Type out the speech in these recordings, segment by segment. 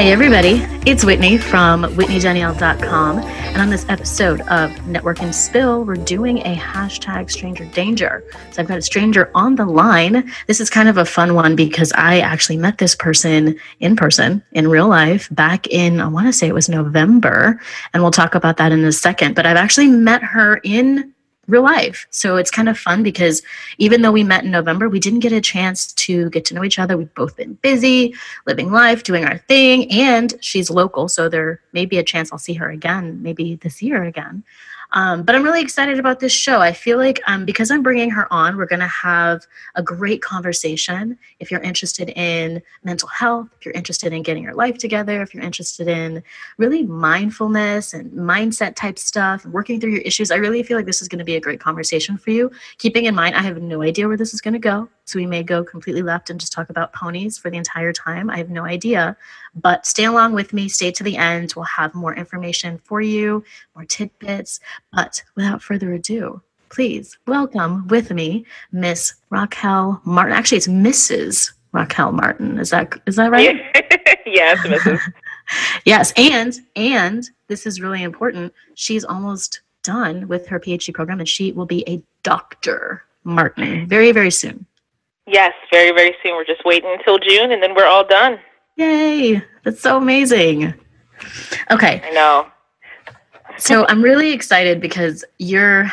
Hey, everybody, it's Whitney from WhitneyDanielle.com. And on this episode of Network and Spill, we're doing a hashtag stranger danger. So I've got a stranger on the line. This is kind of a fun one because I actually met this person in person in real life back in, I want to say it was November. And we'll talk about that in a second. But I've actually met her in real life. So it's kind of fun because even though we met in November, we didn't get a chance to get to know each other. We've both been busy, living life, doing our thing, and she's local. So there may be a chance I'll see her again, maybe this year again. Um, but I'm really excited about this show. I feel like um, because I'm bringing her on, we're going to have a great conversation. If you're interested in mental health, if you're interested in getting your life together, if you're interested in really mindfulness and mindset type stuff, working through your issues, I really feel like this is going to be a great conversation for you. Keeping in mind, I have no idea where this is going to go. So we may go completely left and just talk about ponies for the entire time. I have no idea. But stay along with me, stay to the end. We'll have more information for you, more tidbits. But without further ado, please welcome with me Miss Raquel Martin. Actually, it's Mrs. Raquel Martin. Is that is that right? yes, Mrs. yes, and and this is really important. She's almost done with her PhD program, and she will be a doctor Martin very very soon. Yes, very very soon. We're just waiting until June, and then we're all done. Yay! That's so amazing. Okay. I know. So I'm really excited because you're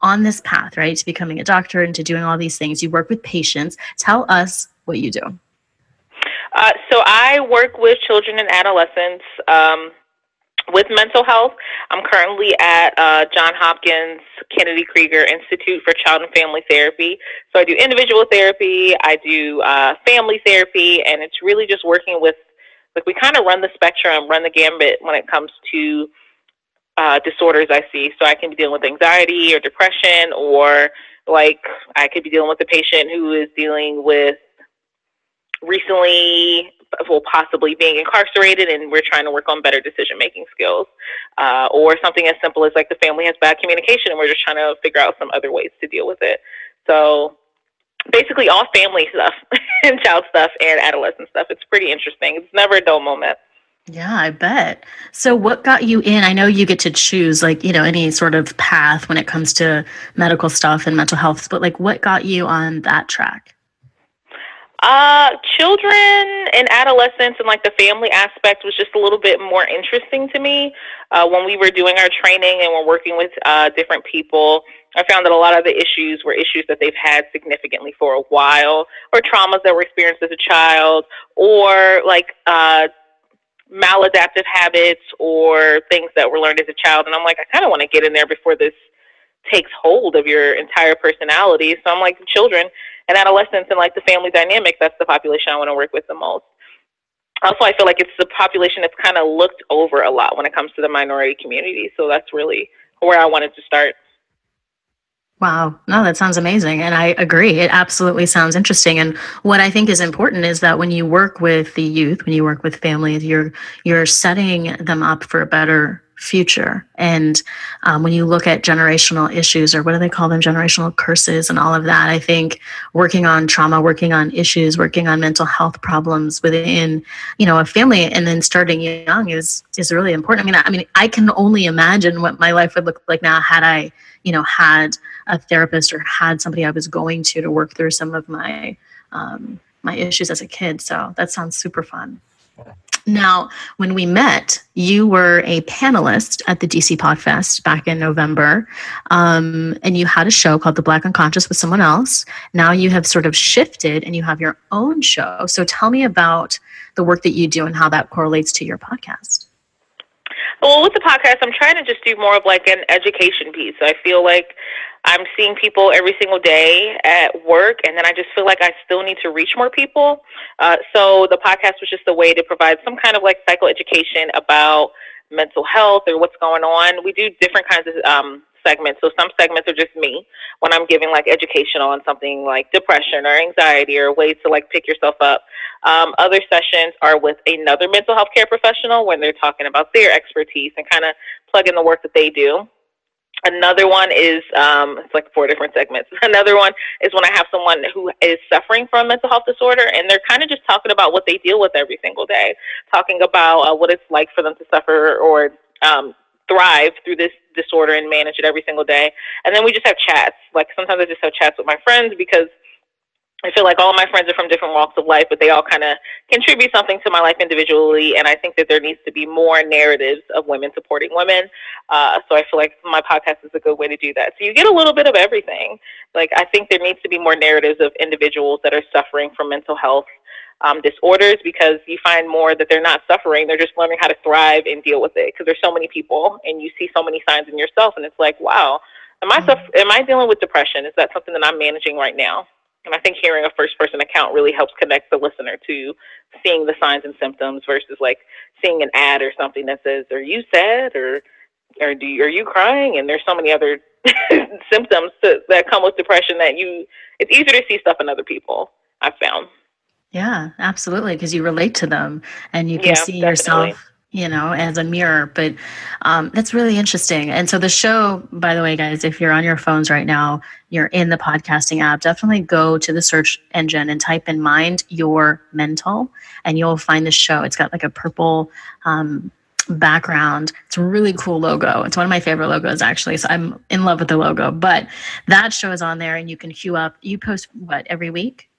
on this path, right, to becoming a doctor and to doing all these things. You work with patients. Tell us what you do. Uh, so I work with children and adolescents um, with mental health. I'm currently at uh, John Hopkins Kennedy Krieger Institute for Child and Family Therapy. So I do individual therapy, I do uh, family therapy, and it's really just working with, like, we kind of run the spectrum, run the gambit when it comes to uh, disorders I see. So I can be dealing with anxiety or depression, or like I could be dealing with a patient who is dealing with recently well, possibly being incarcerated, and we're trying to work on better decision making skills. Uh, or something as simple as like the family has bad communication, and we're just trying to figure out some other ways to deal with it. So basically, all family stuff and child stuff and adolescent stuff. It's pretty interesting. It's never a dull moment. Yeah, I bet. So, what got you in? I know you get to choose, like, you know, any sort of path when it comes to medical stuff and mental health, but like, what got you on that track? Uh, children and adolescents and like the family aspect was just a little bit more interesting to me. Uh, when we were doing our training and we're working with uh, different people, I found that a lot of the issues were issues that they've had significantly for a while, or traumas that were experienced as a child, or like uh, maladaptive habits or things that were learned as a child. And I'm like, I kind of want to get in there before this takes hold of your entire personality. So I'm like, children and adolescents and like the family dynamic, that's the population I want to work with the most. Also, I feel like it's the population that's kind of looked over a lot when it comes to the minority community. So that's really where I wanted to start. Wow. No, that sounds amazing. And I agree. It absolutely sounds interesting. And what I think is important is that when you work with the youth, when you work with families, you're you're setting them up for a better future. And um, when you look at generational issues, or what do they call them, generational curses, and all of that, I think working on trauma, working on issues, working on mental health problems within, you know, a family, and then starting young is is really important. I mean, I mean, I can only imagine what my life would look like now had I, you know, had a therapist or had somebody I was going to to work through some of my um, my issues as a kid. So that sounds super fun. Now, when we met, you were a panelist at the DC Podfest back in November, um, and you had a show called The Black Unconscious with someone else. Now you have sort of shifted and you have your own show. So tell me about the work that you do and how that correlates to your podcast. Well, with the podcast, I'm trying to just do more of like an education piece. I feel like I'm seeing people every single day at work, and then I just feel like I still need to reach more people. Uh, so the podcast was just a way to provide some kind of like psychoeducation about mental health or what's going on. We do different kinds of um, segments. So some segments are just me when I'm giving like educational on something like depression or anxiety or ways to like pick yourself up. Um, other sessions are with another mental health care professional when they're talking about their expertise and kind of plug in the work that they do. Another one is um, it's like four different segments. Another one is when I have someone who is suffering from mental health disorder, and they're kind of just talking about what they deal with every single day, talking about uh, what it's like for them to suffer or um, thrive through this disorder and manage it every single day. And then we just have chats. Like sometimes I just have chats with my friends because I feel like all of my friends are from different walks of life, but they all kind of contribute something to my life individually. And I think that there needs to be more narratives of women supporting women. Uh, so I feel like my podcast is a good way to do that. So you get a little bit of everything. Like I think there needs to be more narratives of individuals that are suffering from mental health um, disorders because you find more that they're not suffering. They're just learning how to thrive and deal with it because there's so many people and you see so many signs in yourself. And it's like, wow, am I, mm-hmm. suff- am I dealing with depression? Is that something that I'm managing right now? And I think hearing a first person account really helps connect the listener to seeing the signs and symptoms versus like seeing an ad or something that says, Are you sad or or do you, are you crying? And there's so many other symptoms to, that come with depression that you it's easier to see stuff in other people, I've found. Yeah, absolutely. Because you relate to them and you can yeah, see definitely. yourself you know, as a mirror. But um, that's really interesting. And so the show, by the way, guys, if you're on your phones right now, you're in the podcasting app, definitely go to the search engine and type in Mind Your Mental, and you'll find the show. It's got like a purple um, background. It's a really cool logo. It's one of my favorite logos, actually. So I'm in love with the logo. But that show is on there, and you can queue up. You post what every week?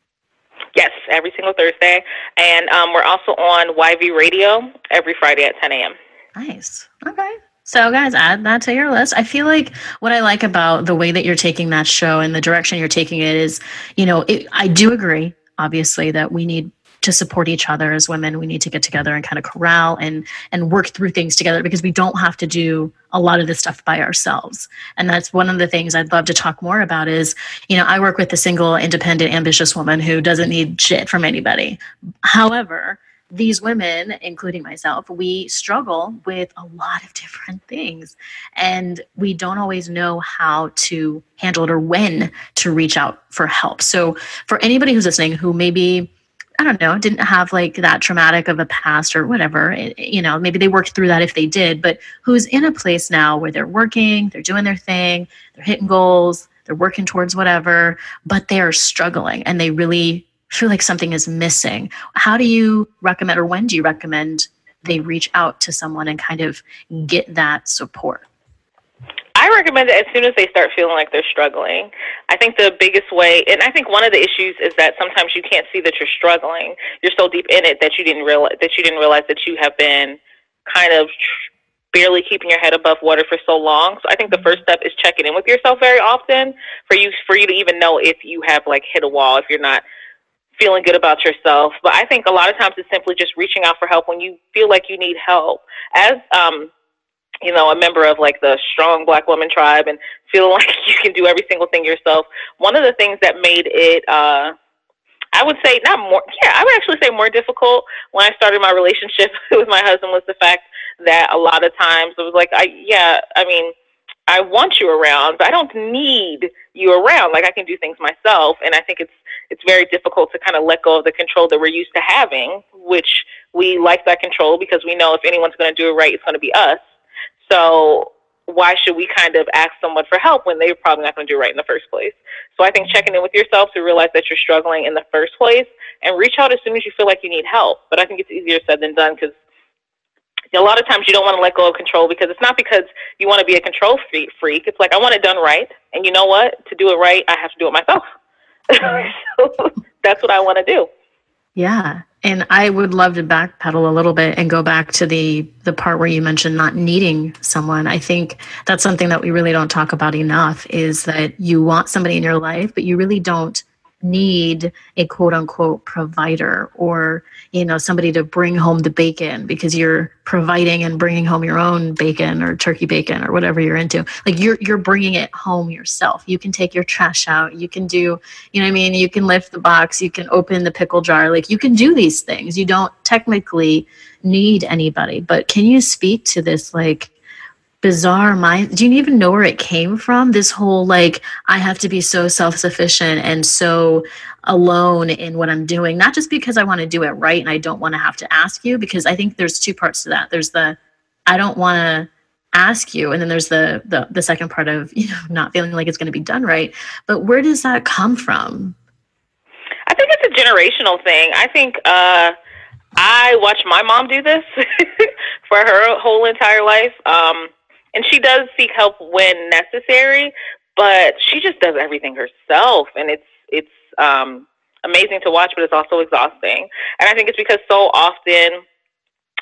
Yes, every single Thursday. And um, we're also on YV Radio every Friday at 10 a.m. Nice. Okay. So, guys, add that to your list. I feel like what I like about the way that you're taking that show and the direction you're taking it is, you know, it, I do agree, obviously, that we need to support each other as women we need to get together and kind of corral and and work through things together because we don't have to do a lot of this stuff by ourselves and that's one of the things i'd love to talk more about is you know i work with a single independent ambitious woman who doesn't need shit from anybody however these women, including myself, we struggle with a lot of different things. And we don't always know how to handle it or when to reach out for help. So, for anybody who's listening who maybe I don't know, didn't have like that traumatic of a past or whatever. It, you know, maybe they worked through that if they did, but who's in a place now where they're working, they're doing their thing, they're hitting goals, they're working towards whatever, but they are struggling and they really feel like something is missing. How do you recommend, or when do you recommend they reach out to someone and kind of get that support? I recommend it as soon as they start feeling like they're struggling. I think the biggest way, and I think one of the issues is that sometimes you can't see that you're struggling. You're so deep in it that you didn't realize that you didn't realize that you have been kind of barely keeping your head above water for so long. So I think the first step is checking in with yourself very often for you for you to even know if you have like hit a wall, if you're not feeling good about yourself. But I think a lot of times it's simply just reaching out for help when you feel like you need help. As um you know, a member of like the strong black woman tribe and feeling like you can do every single thing yourself. One of the things that made it, uh, I would say not more, yeah, I would actually say more difficult when I started my relationship with my husband was the fact that a lot of times it was like, I, yeah, I mean, I want you around, but I don't need you around. Like I can do things myself. And I think it's, it's very difficult to kind of let go of the control that we're used to having, which we like that control because we know if anyone's going to do it right, it's going to be us. So why should we kind of ask someone for help when they're probably not going to do right in the first place? So I think checking in with yourself to realize that you're struggling in the first place and reach out as soon as you feel like you need help. But I think it's easier said than done because a lot of times you don't want to let go of control because it's not because you want to be a control freak. It's like I want it done right, and you know what? To do it right, I have to do it myself. so that's what I want to do. Yeah. And I would love to backpedal a little bit and go back to the the part where you mentioned not needing someone. I think that's something that we really don't talk about enough is that you want somebody in your life, but you really don't need a quote unquote provider or you know somebody to bring home the bacon because you're providing and bringing home your own bacon or turkey bacon or whatever you're into. Like you're you're bringing it home yourself. You can take your trash out. You can do you know i mean? You can lift the box. You can open the pickle jar. Like you can do these things. You don't technically need anybody but can you speak to this like bizarre mind do you even know where it came from? This whole like i have to be so self-sufficient and so alone in what i'm doing not just because i want to do it right and i don't want to have to ask you because i think there's two parts to that. There's the i don't want to ask you and then there's the, the the second part of you know not feeling like it's going to be done right. But where does that come from? I think it's a generational thing. I think uh i watched my mom do this for her whole entire life. Um and she does seek help when necessary, but she just does everything herself, and it's it's um, amazing to watch, but it's also exhausting. And I think it's because so often.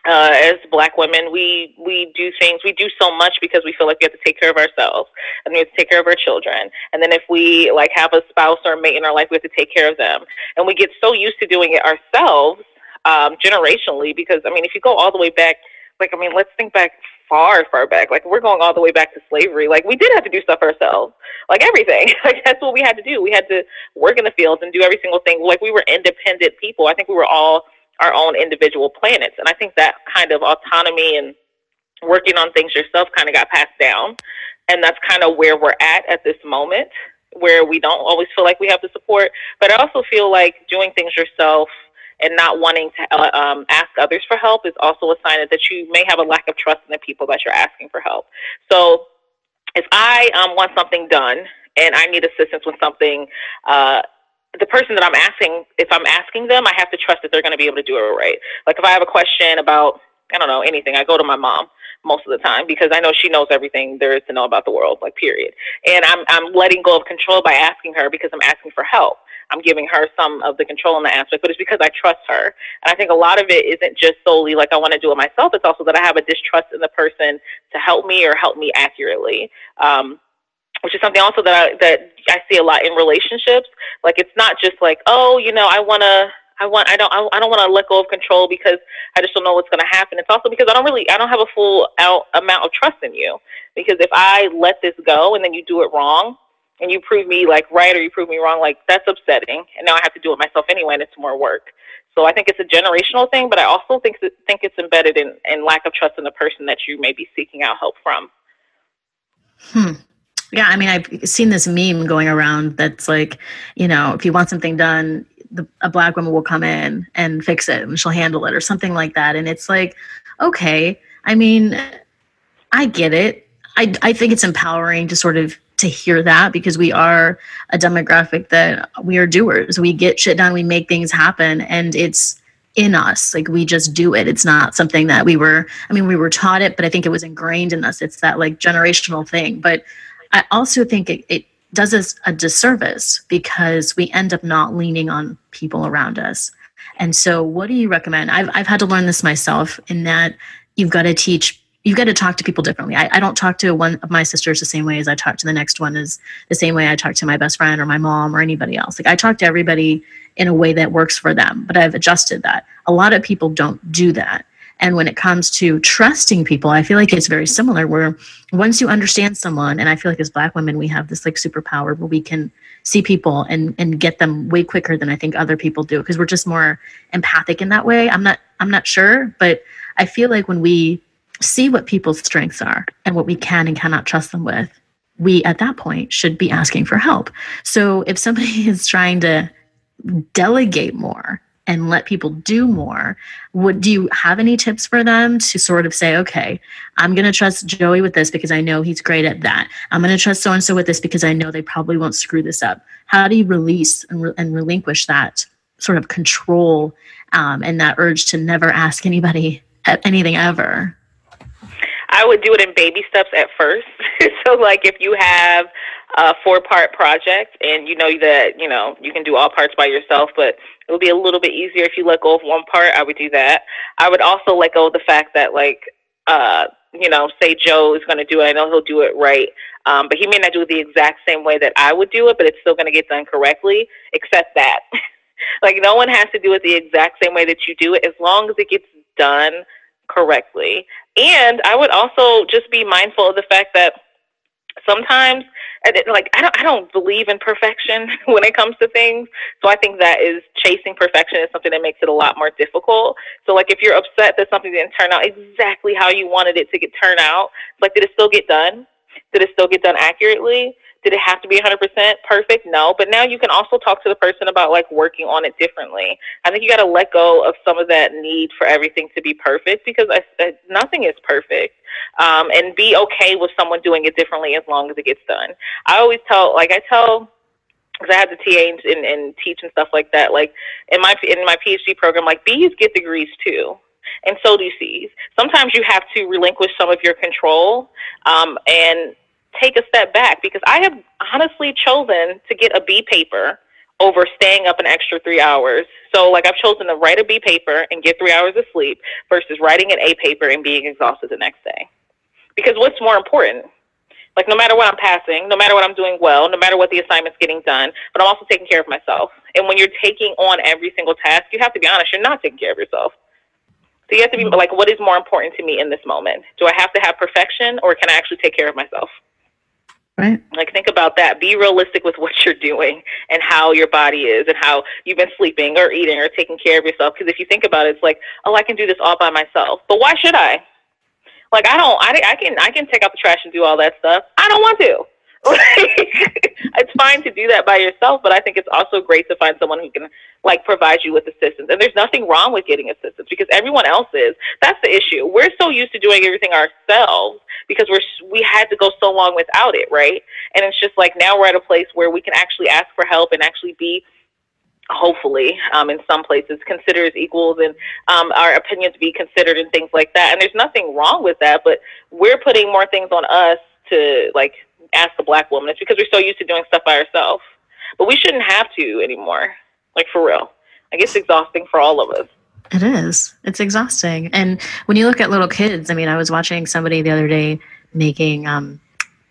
Uh, as black women, we we do things. We do so much because we feel like we have to take care of ourselves and we have to take care of our children. And then if we like have a spouse or a mate in our life, we have to take care of them. And we get so used to doing it ourselves um, generationally. Because I mean, if you go all the way back, like I mean, let's think back far, far back. Like we're going all the way back to slavery. Like we did have to do stuff ourselves. Like everything. Like that's what we had to do. We had to work in the fields and do every single thing. Like we were independent people. I think we were all our own individual planets. And I think that kind of autonomy and working on things yourself kind of got passed down. And that's kind of where we're at at this moment, where we don't always feel like we have the support. But I also feel like doing things yourself and not wanting to uh, um, ask others for help is also a sign that you may have a lack of trust in the people that you're asking for help. So if I um, want something done and I need assistance with something, uh, the person that I'm asking, if I'm asking them, I have to trust that they're going to be able to do it right. Like if I have a question about, I don't know, anything, I go to my mom most of the time because I know she knows everything there is to know about the world, like period. And I'm I'm letting go of control by asking her because I'm asking for help. I'm giving her some of the control in the aspect, but it's because I trust her. And I think a lot of it isn't just solely like I want to do it myself. It's also that I have a distrust in the person to help me or help me accurately. Um, which is something also that I, that I see a lot in relationships. Like it's not just like, oh, you know, I want to I want I don't I don't want to let go of control because I just don't know what's going to happen. It's also because I don't really I don't have a full out amount of trust in you because if I let this go and then you do it wrong and you prove me like right or you prove me wrong, like that's upsetting. And now I have to do it myself anyway, and it's more work. So I think it's a generational thing, but I also think think it's embedded in, in lack of trust in the person that you may be seeking out help from. Hmm. Yeah, I mean, I've seen this meme going around that's like, you know, if you want something done, the, a black woman will come in and fix it and she'll handle it or something like that. And it's like, okay, I mean, I get it. I, I think it's empowering to sort of to hear that because we are a demographic that we are doers. We get shit done, we make things happen, and it's in us. Like we just do it. It's not something that we were, I mean, we were taught it, but I think it was ingrained in us. It's that like generational thing. But I also think it, it does us a disservice because we end up not leaning on people around us. And so, what do you recommend? I've, I've had to learn this myself in that you've got to teach, you've got to talk to people differently. I, I don't talk to one of my sisters the same way as I talk to the next one, is the same way I talk to my best friend or my mom or anybody else. Like, I talk to everybody in a way that works for them, but I've adjusted that. A lot of people don't do that. And when it comes to trusting people, I feel like it's very similar where once you understand someone, and I feel like as black women, we have this like superpower where we can see people and, and get them way quicker than I think other people do because we're just more empathic in that way. I'm not I'm not sure, but I feel like when we see what people's strengths are and what we can and cannot trust them with, we at that point should be asking for help. So if somebody is trying to delegate more and let people do more would do you have any tips for them to sort of say okay i'm going to trust joey with this because i know he's great at that. I'm going to trust so and so with this because i know they probably won't screw this up. How do you release and, re- and relinquish that sort of control um, and that urge to never ask anybody anything ever? I would do it in baby steps at first. so, like, if you have a four part project and you know that, you know, you can do all parts by yourself, but it would be a little bit easier if you let go of one part. I would do that. I would also let go of the fact that, like, uh, you know, say Joe is going to do it. I know he'll do it right. Um, but he may not do it the exact same way that I would do it, but it's still going to get done correctly, except that. like, no one has to do it the exact same way that you do it as long as it gets done correctly. And I would also just be mindful of the fact that sometimes like I don't I don't believe in perfection when it comes to things. So I think that is chasing perfection is something that makes it a lot more difficult. So like if you're upset that something didn't turn out exactly how you wanted it to get turn out, like did it still get done? Did it still get done accurately? Did it have to be 100% perfect? No. But now you can also talk to the person about like working on it differently. I think you got to let go of some of that need for everything to be perfect because I, I, nothing is perfect. Um, and be okay with someone doing it differently as long as it gets done. I always tell, like I tell, because I had to TA and, and teach and stuff like that. Like in my in my PhD program, like B's get degrees too and so do C's. Sometimes you have to relinquish some of your control um, and take a step back because I have honestly chosen to get a B paper over staying up an extra three hours. So, like, I've chosen to write a B paper and get three hours of sleep versus writing an A paper and being exhausted the next day. Because what's more important? Like, no matter what I'm passing, no matter what I'm doing well, no matter what the assignment's getting done, but I'm also taking care of myself. And when you're taking on every single task, you have to be honest, you're not taking care of yourself. So you have to be mm-hmm. like, what is more important to me in this moment? Do I have to have perfection or can I actually take care of myself? Right. Like think about that. Be realistic with what you're doing and how your body is and how you've been sleeping or eating or taking care of yourself. Because if you think about it, it's like, oh, I can do this all by myself. But why should I? Like I don't. I, I can. I can take out the trash and do all that stuff. I don't want to. it's fine to do that by yourself, but I think it's also great to find someone who can like provide you with assistance. And there's nothing wrong with getting assistance because everyone else is. That's the issue. We're so used to doing everything ourselves because we're we had to go so long without it, right? And it's just like now we're at a place where we can actually ask for help and actually be hopefully um, in some places considered as equals and um, our opinions be considered and things like that and there's nothing wrong with that but we're putting more things on us to like ask a black woman it's because we're so used to doing stuff by ourselves but we shouldn't have to anymore like for real like it's exhausting for all of us it is. It's exhausting. And when you look at little kids, I mean, I was watching somebody the other day making um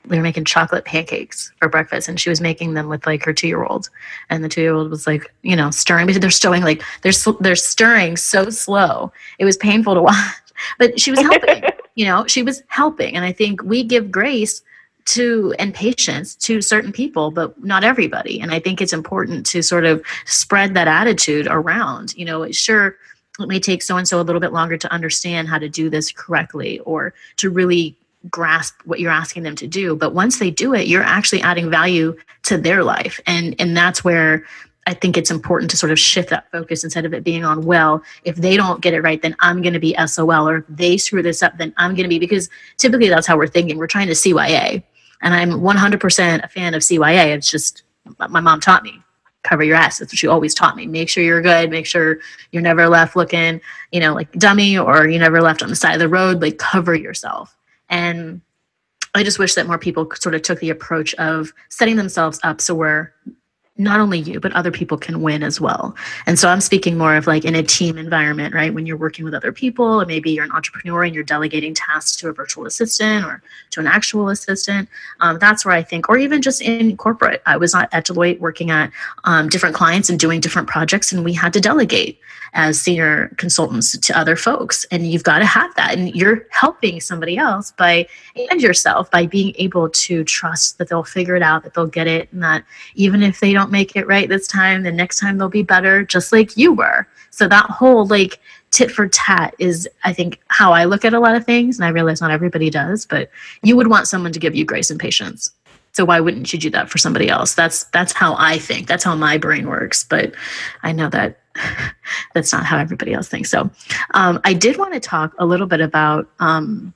they were making chocolate pancakes for breakfast and she was making them with like her 2-year-old and the 2-year-old was like, you know, stirring because they're stirring like they're they're stirring so slow. It was painful to watch. But she was helping. you know, she was helping and I think we give grace to and patience to certain people but not everybody and i think it's important to sort of spread that attitude around you know sure it may take so and so a little bit longer to understand how to do this correctly or to really grasp what you're asking them to do but once they do it you're actually adding value to their life and and that's where I think it's important to sort of shift that focus instead of it being on, well, if they don't get it right, then I'm going to be SOL, or if they screw this up, then I'm going to be, because typically that's how we're thinking. We're trying to CYA. And I'm 100% a fan of CYA. It's just my mom taught me cover your ass. That's what she always taught me. Make sure you're good. Make sure you're never left looking, you know, like dummy or you never left on the side of the road. Like cover yourself. And I just wish that more people sort of took the approach of setting themselves up so we're not only you but other people can win as well. And so i'm speaking more of like in a team environment right? When you're working with other people and maybe you're an entrepreneur and you're delegating tasks to a virtual assistant or to an actual assistant um, that's where i think or even just in corporate. I was at deloitte working at um, different clients and doing different projects and we had to delegate as senior consultants to other folks. And you've got to have that and you're helping somebody else by and yourself by being able to trust that they'll figure it out that they'll get it and that even if they don't make it right this time the next time they'll be better just like you were. So that whole like tit for tat is i think how i look at a lot of things and i realize not everybody does but you would want someone to give you grace and patience. So why wouldn't you do that for somebody else? That's that's how i think. That's how my brain works but i know that that's not how everybody else thinks. So um, I did want to talk a little bit about um,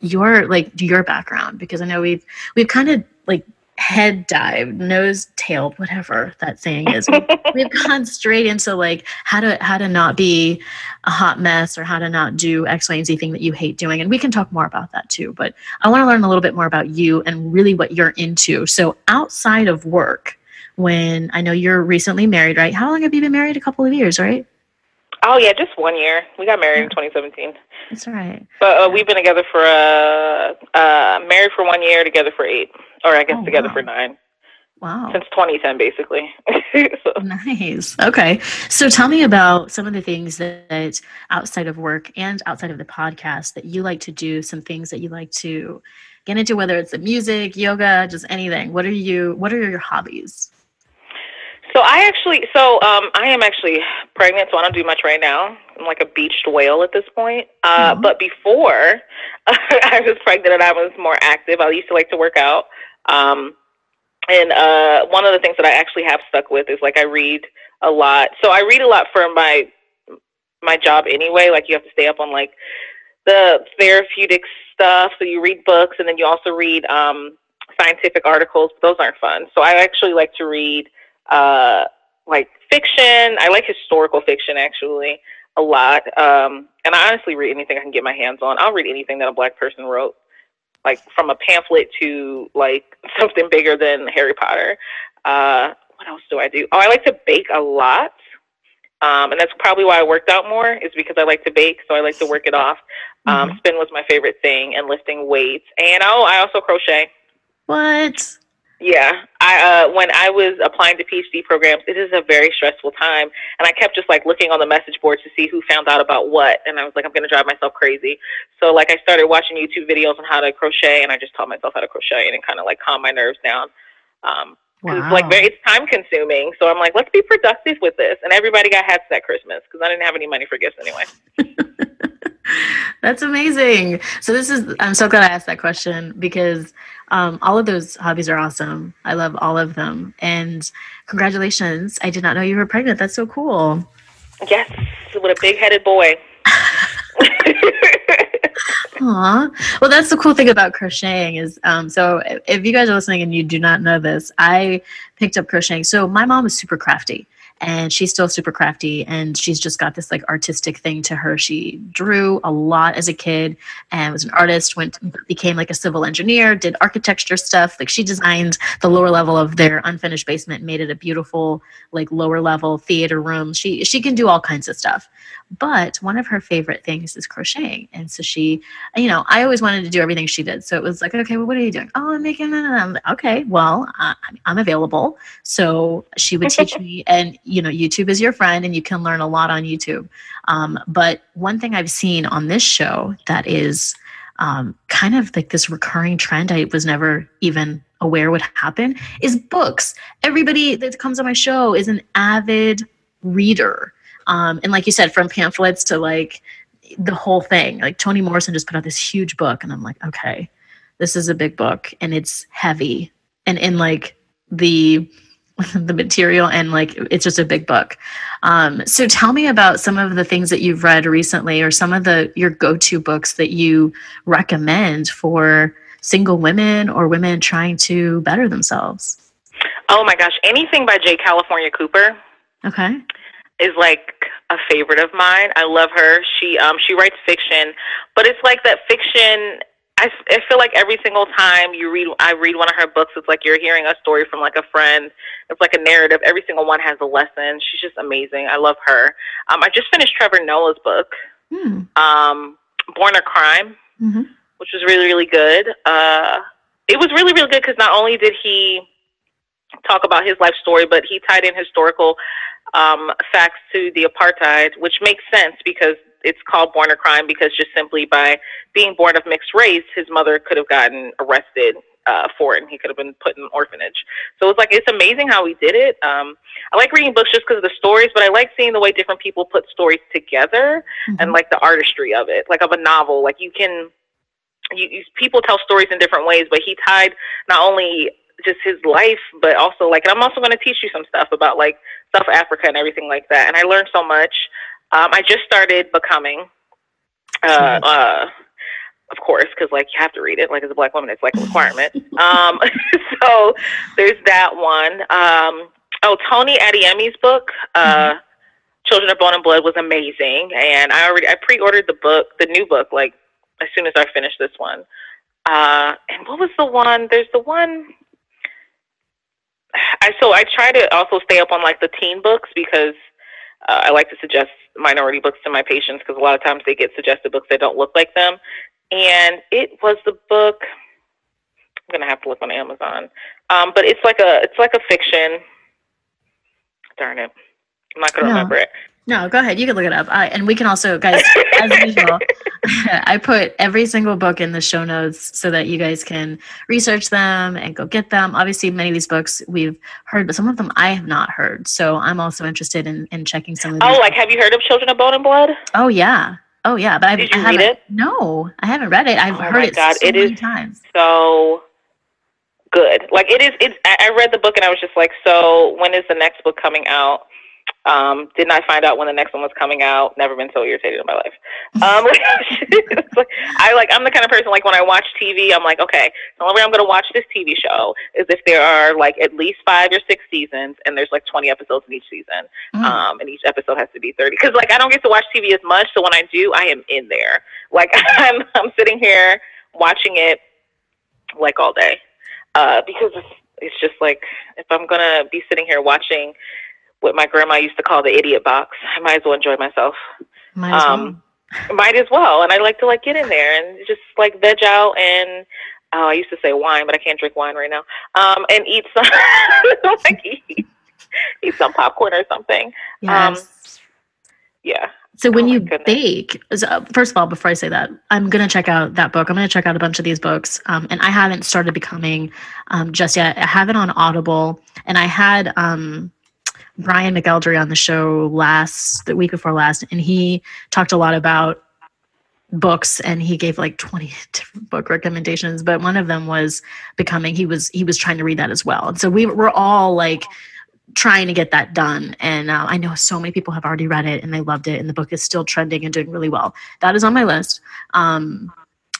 your like your background because I know we've we've kind of like head dive, nose tailed, whatever that saying is. We've gone straight into like how to how to not be a hot mess or how to not do X, Y, and Z thing that you hate doing. And we can talk more about that too. But I want to learn a little bit more about you and really what you're into. So outside of work, when I know you're recently married, right? How long have you been married? A couple of years, right? Oh yeah, just one year. We got married in 2017, That's right. but uh, we've been together for uh, uh, married for one year, together for eight, or I guess Oh, together wow. for nine Wow. since 2010, basically. so, Nice. Okay. So tell me about some of the things that outside of work and outside of the podcast that you like to do, some things that you like to get into, whether it's the music, yoga, just anything. What are you, what are your hobbies? So I actually, so um, I am actually pregnant, so I don't do much right now. I'm like a beached whale at this point. Uh, Aw. But before I was pregnant and I was more active, I used to like to work out. Um, and uh, one of the things that I actually have stuck with is like I read a lot. So I read a lot for my my job anyway. Like you have to stay up on like the therapeutic stuff. So you read books and then you also read um, scientific articles. But those aren't fun. So I actually like to read uh, like fiction. I like historical fiction actually a lot. Um, and I honestly read anything I can get my hands on. I'll read anything that a black person wrote, like from a pamphlet to like something bigger than Harry Potter. Uh, what else do I do? Oh, I like to bake a lot. Um, and that's probably why I worked out more is because I like to bake, so I like to work it off. Um, spin was my favorite thing, and lifting weights. And oh, I also crochet. What? Yeah, I uh, when I was applying to PhD programs, it is a very stressful time, and I kept just like looking on the message boards to see who found out about what, and I was like, I'm gonna drive myself crazy. So like I started watching YouTube videos on how to crochet, and I just taught myself how to crochet, and it kind of like calmed my nerves down. Um, it's like very, it's time consuming. So I'm like, let's be productive with this, and everybody got hats that Christmas because I didn't have any money for gifts anyway. That's amazing. So this is I'm so glad I asked that question because um, all of those hobbies are awesome. I love all of them. And congratulations. I did not know you were pregnant. That's so cool. Yes, with a big headed boy. Aw. Well, that's the cool thing about crocheting is um, so if, if you guys are listening and you do not know this, I picked up crocheting. So my mom is super crafty and she's still super crafty and she's just got this like artistic thing to her. She drew a lot as a kid and was an artist, went became like a civil engineer, did architecture stuff. Like she designed the lower level of their unfinished basement, made it a beautiful like lower level theater room. She she can do all kinds of stuff. But one of her favorite things is crocheting. And so she, you know, I always wanted to do everything she did. So it was like, okay, well, what are you doing? Oh, I'm making, I'm like, okay, well, uh, I'm available. So she would teach me, and, you know, YouTube is your friend and you can learn a lot on YouTube. Um, but one thing I've seen on this show that is um, kind of like this recurring trend I was never even aware would happen is books. Everybody that comes on my show is an avid reader. Um, and like you said, from pamphlets to like the whole thing. Like Toni Morrison just put out this huge book, and I'm like, okay, this is a big book, and it's heavy, and in like the the material, and like it's just a big book. Um, so tell me about some of the things that you've read recently, or some of the your go to books that you recommend for single women or women trying to better themselves. Oh my gosh, anything by J. California Cooper. Okay. is like a favorite of mine. I love her. She um she writes fiction, but it's like that fiction. I, I feel like every single time you read, I read one of her books. It's like you're hearing a story from like a friend. It's like a narrative. Every single one has a lesson. She's just amazing. I love her. Um, I just finished Trevor Noah's book, Hmm. um, Born a Crime, Mhm. which was really really good. Uh, it was really really good because not only did he talk about his life story, but he tied in historical um, facts to the apartheid, which makes sense because it's called born a crime because just simply by being born of mixed race, his mother could have gotten arrested uh, for it and he could have been put in an orphanage. So it's like, it's amazing how he did it. Um, I like reading books just because of the stories, but I like seeing the way different people put stories together and like the artistry of it, like of a novel. Like you can, you, you people tell stories in different ways, but he tied not only just his life, but also like, and I'm also going to teach you some stuff about like South Africa and everything like that. And I learned so much. Um, I just started becoming, uh, uh, of course, because like you have to read it. Like as a black woman, it's like a requirement. um, so there's that one. Um, oh, Tomi Adeyemi's book, uh, Children of Bone and Blood, was amazing, and I already I pre-ordered the book, the new book, like as soon as I finished this one. Uh, and what was the one? There's the one. I so I try to also stay up on like the teen books because uh, I like to suggest minority books to my patients because a lot of times they get suggested books that don't look like them. And it was the book. I'm gonna have to look on Amazon, um, but it's like a it's like a fiction. Darn it, I'm not gonna No. remember it. No, go ahead. You can look it up. I, and we can also, guys, as usual, I put every single book in the show notes so that you guys can research them and go get them. Obviously, many of these books we've heard, but some of them I have not heard. So I'm also interested in, in checking some of oh, these. Oh, like have you heard of Children of Bone and Blood? oh yeah. Oh, yeah. But I've, Did you I read haven't. it? No, I haven't read it. I've Oh heard my it God, so it many is- times. so good. Like it is. It's. I read the book and I was just like, so when is the next book coming out? Um, didn't I find out when the next one was coming out? Never been so irritated in my life. Um, like, I like. I'm the kind of person like when I watch TV, I'm like, okay, the only way I'm going to watch this TV show is if there are like at least five or six seasons and there's like 20 episodes in each season. Mm. Um, and each episode has to be 30. Because like I don't get to watch TV as much, so when I do, I am in there. Like I'm I'm sitting here watching it like all day uh, because it's, it's just like if I'm gonna be sitting here watching what my grandma used to call the idiot box, I might as well enjoy myself. Might as well. um, Might as well, and I like to like get in there and just like veg out and. Oh, I used to say wine, but I can't drink wine right now. Um, and eat some, like eat, eat some popcorn or something. um, Yeah. So when Oh you goodness. bake, so, uh, first of all, before I say that, I'm gonna check out that book. I'm gonna check out a bunch of these books, um, and I haven't started becoming um, just yet. I have it on Audible, and I had um, Brian McElderry on the show last the week before last, and he talked a lot about books and he gave like 20 different book recommendations but one of them was becoming he was he was trying to read that as well and so we were all like trying to get that done. And uh, I know so many people have already read it and they loved it, and the book is still trending and doing really well. That is on my list. Um,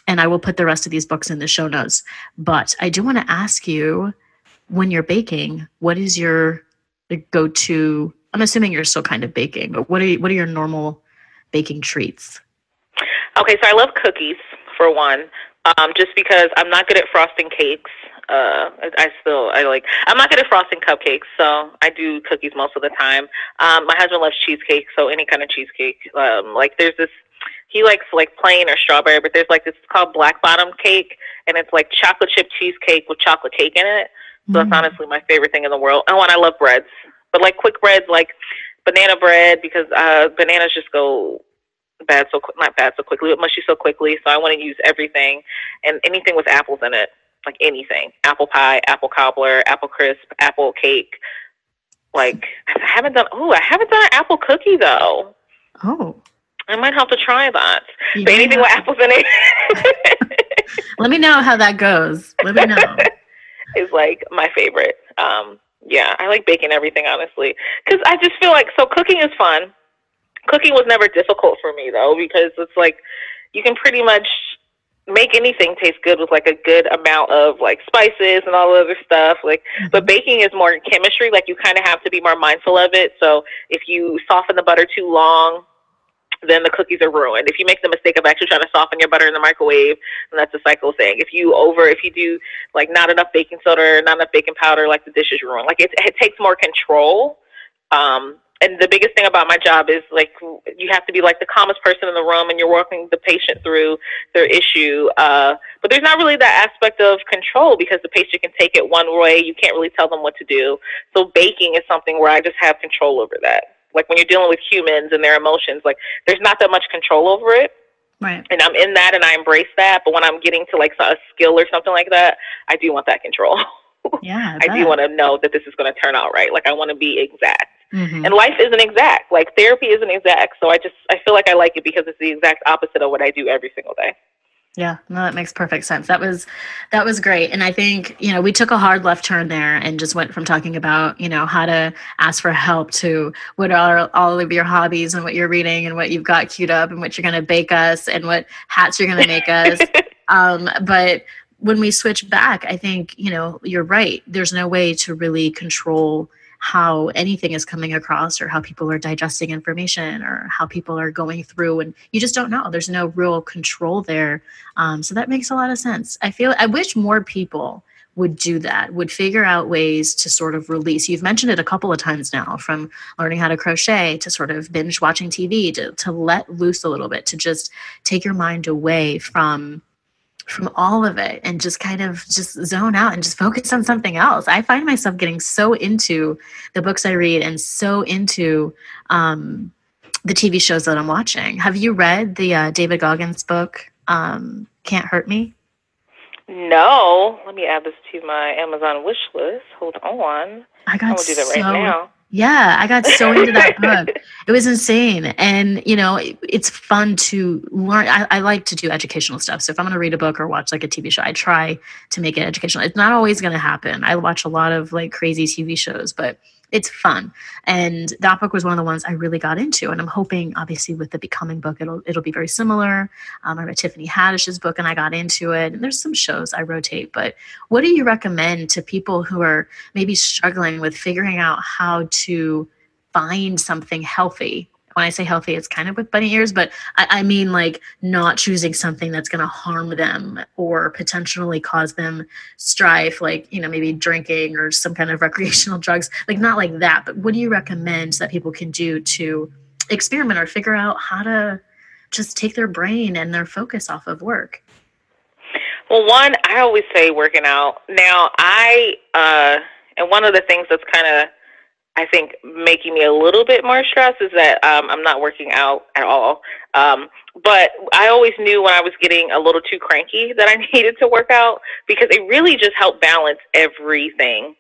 and I will put the rest of these books in the show notes. But I do want to ask you when you're baking, what is your go to? I'm assuming you're still kind of baking, but what are, you, what are your normal baking treats? Okay, so I love cookies for one, um, just because I'm not good at frosting cakes. Uh, I, I still I like I'm not good at frosting cupcakes, so I do cookies most of the time. Um, my husband loves cheesecake, so any kind of cheesecake. Um, like there's this he likes like plain or strawberry, but there's like this called black bottom cake, and it's like chocolate chip cheesecake with chocolate cake in it. So that's Mm. honestly my favorite thing in the world. Oh, and I love breads, but like quick breads, like banana bread, because uh, bananas just go bad so qu- not bad so quickly, but mushy so quickly. So I want to use everything and anything with apples in it, like anything: apple pie, apple cobbler, apple crisp, apple cake. Like I haven't done. Oh, I haven't done an apple cookie though. Oh, I might have to try that. But anything with apples in it Let me know how that goes. Let me know. is like my favorite. Um, yeah, I like baking everything honestly, because I just feel like so cooking is fun. Cooking was never difficult for me though, because it's like you can pretty much make anything taste good with like a good amount of like spices and all the other stuff. Like, but baking is more chemistry. Like you kind of have to be more mindful of it. So if you soften the butter too long, then the cookies are ruined. If you make the mistake of actually trying to soften your butter in the microwave, then that's a cycle thing. If you over, if you do like not enough baking soda or not enough baking powder, like the dish is ruined. Like it, it takes more control. Um, and the biggest thing about my job is like you have to be like the calmest person in the room, and you're walking the patient through their issue. Uh, but there's not really that aspect of control because the patient can take it one way. You can't really tell them what to do. So baking is something where I just have control over that. Like when you're dealing with humans and their emotions, like there's not that much control over it Right. and I'm in that and I embrace that. But when I'm getting to like a skill or something like that, I do want that control. Yeah. I do want to know that this is going to turn out right. Like I want to be exact. hmm And life isn't exact. Like therapy isn't exact. So I just I feel like I like it because it's the exact opposite of what I do every single day. Yeah, no, that makes perfect sense. That was that was great. And I think, you know, we took a hard left turn there and just went from talking about, you know, how to ask for help to what are all of your hobbies and what you're reading and what you've got queued up and what you're gonna bake us and what hats you're gonna make us. um, but when we switch back, I think, you know, you're right. There's no way to really control how anything is coming across or how people are digesting information or how people are going through and you just don't know. There's no real control there. Um, so that makes a lot of sense. I feel i wish more people would do that, would figure out ways to sort of release. You've mentioned it a couple of times now, from learning how to crochet to sort of binge watching TV, to, to let loose a little bit, to just take your mind away from from all of it and just kind of just zone out and just focus on something else. I find myself getting so into the books I read and so into um, the TV shows that I'm watching. Have you read the uh, David Goggins book, um, Can't Hurt Me? No. Let me add this to my Amazon wish list. Hold on. I got I'm gonna do that right so- now. Yeah, I got so into that book. It was insane. And, you know, it- it's fun to learn. I, I like to do educational stuff. So if I'm going to read a book or watch like a TV show, I try to make it educational. It's not always going to happen. I watch a lot of like crazy TV shows, but it's fun. And that book was one of the ones I really got into. And I'm hoping, obviously, with the Becoming book, it'll it'll be very similar. Um, I read Tiffany Haddish's book and I got into it. And there's some shows I rotate. But what do you recommend to people who are maybe struggling with figuring out how to find something healthy? When I say healthy, it's kind of with bunny ears, but I, I mean like not choosing something that's going to harm them or potentially cause them strife, like, you know, maybe drinking or some kind of recreational drugs, like not like that. But what do you recommend that people can do to experiment or figure out how to just take their brain and their focus off of work? Well, one, I always say working out. Now, I, uh, and one of the things that's kind of, I think, making me a little bit more stressed is that um, I'm not working out at all. Um, but I always knew when I was getting a little too cranky that I needed to work out because it really just helped balance everything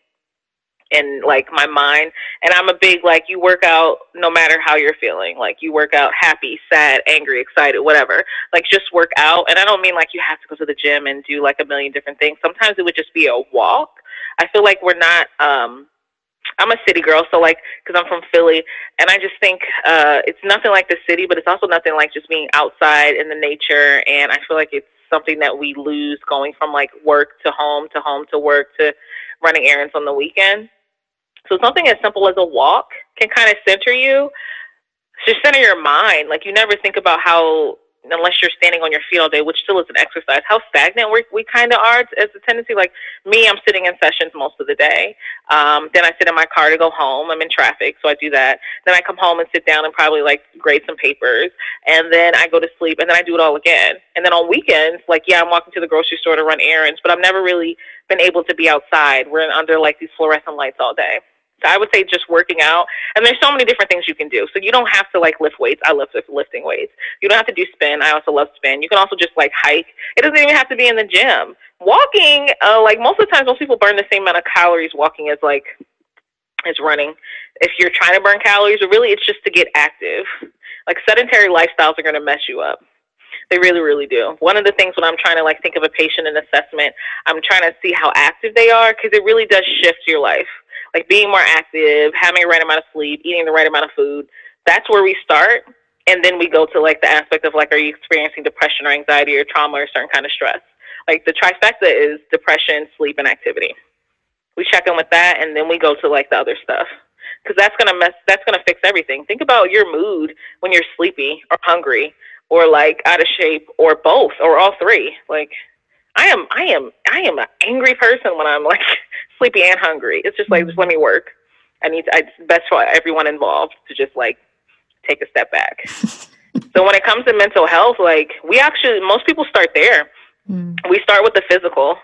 in like my mind. And I'm a big like you work out no matter how you're feeling. Like you work out happy, sad, angry, excited, whatever. Like just work out. And I don't mean like you have to go to the gym and do like a million different things. Sometimes it would just be a walk. I feel like we're not um I'm a city girl, so like, because I'm from Philly, and I just think uh, it's nothing like the city, but it's also nothing like just being outside in the nature. And I feel like it's something that we lose going from like work to home to home to work to running errands on the weekend. So something as simple as a walk can kind of center you, just center your mind. Like you never think about how, unless you're standing on your feet all day, which still is an exercise, how stagnant we, we kind of are as a tendency. Like me, I'm sitting in sessions most of the day. Um, then I sit in my car to go home. I'm in traffic, so I do that. Then I come home and sit down and probably like grade some papers. And then I go to sleep and then I do it all again. And then on weekends, like, yeah, I'm walking to the grocery store to run errands, but I've never really been able to be outside. We're under like these fluorescent lights all day. I would say just working out. And there's so many different things you can do. So you don't have to like lift weights. I love lifting weights. You don't have to do spin. I also love spin. You can also just like hike. It doesn't even have to be in the gym. Walking, uh, like most of the times, most people burn the same amount of calories walking as like as running. If you're trying to burn calories, really it's just to get active. Like sedentary lifestyles are going to mess you up. They really, really do. One of the things when I'm trying to like think of a patient and assessment, I'm trying to see how active they are because it really does shift your life like being more active, having the right amount of sleep, eating the right amount of food. That's where we start. And then we go to like the aspect of like, are you experiencing depression or anxiety or trauma or certain kind of stress? Like the trifecta is depression, sleep, and activity. We check in with that, and then we go to like the other stuff because that's gonna mess. That's gonna fix everything. Think about your mood when you're sleepy or hungry or like out of shape or both or all three. Like I am, I am, I am an angry person when I'm like sleepy and hungry. It's just like just let me work. I need to. I, it's best for everyone involved to just like take a step back. so when it comes to mental health, like we actually most people start there. Mm. We start with the physical,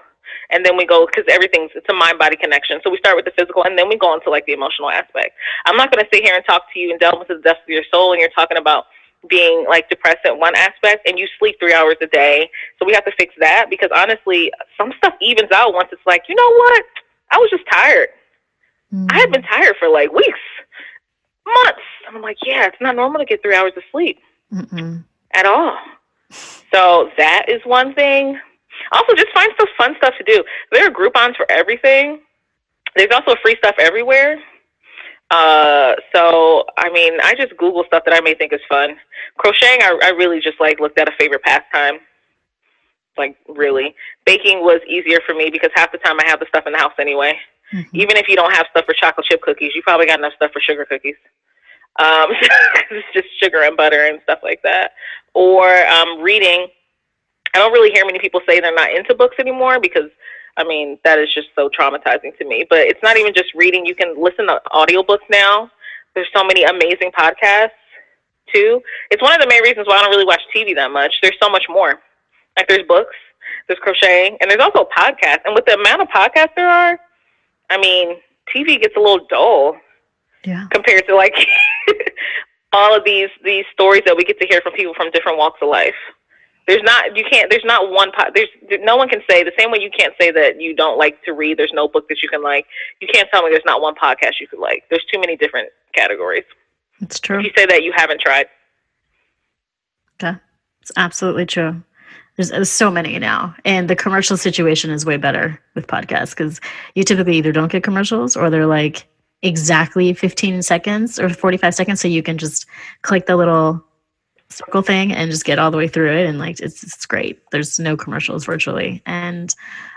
and then we go because everything's it's a mind body connection. So we start with the physical, and then we go into like the emotional aspect. I'm not going to sit here and talk to you and delve into the depths of your soul, and you're talking about being like depressed at one aspect and you sleep three hours a day. So we have to fix that because honestly, some stuff evens out once it's like, you know what? I was just tired. Mm. I had been tired for like weeks, months. And I'm like, yeah, it's not normal to get three hours of sleep Mm-mm. at all. So that is one thing. Also, just find some fun stuff to do. There are Groupons for everything. There's also free stuff everywhere. Uh, so I mean, I just Google stuff that I may think is fun. Crocheting, I, I really just like looked at a favorite pastime. Like really, baking was easier for me because half the time I have the stuff in the house anyway. Mhm. Even if you don't have stuff for chocolate chip cookies, you probably got enough stuff for sugar cookies. Um, it's just sugar and butter and stuff like that. Or um, reading. I don't really hear many people say they're not into books anymore because I mean, that is just so traumatizing to me. But it's not even just reading. You can listen to audiobooks now. There's so many amazing podcasts too. It's one of the main reasons why I don't really watch TV that much. There's so much more. Like there's books, there's crocheting, and there's also podcasts. And with the amount of podcasts there are, I mean, TV gets a little dull Yeah. compared to like all of these these stories that we get to hear from people from different walks of life. There's not you can't there's not one po- there's no one can say the same way you can't say that you don't like to read. There's no book that you can like. You can't tell me there's not one podcast you could like. There's too many different categories. It's true. If you say that you haven't tried. Yeah, it's absolutely true. There's, there's so many now, and the commercial situation is way better with podcasts because you typically either don't get commercials or they're like exactly 15 seconds or 45 seconds, so you can just click the little circle thing and just get all the way through it, and like it's it's great. There's no commercials virtually, and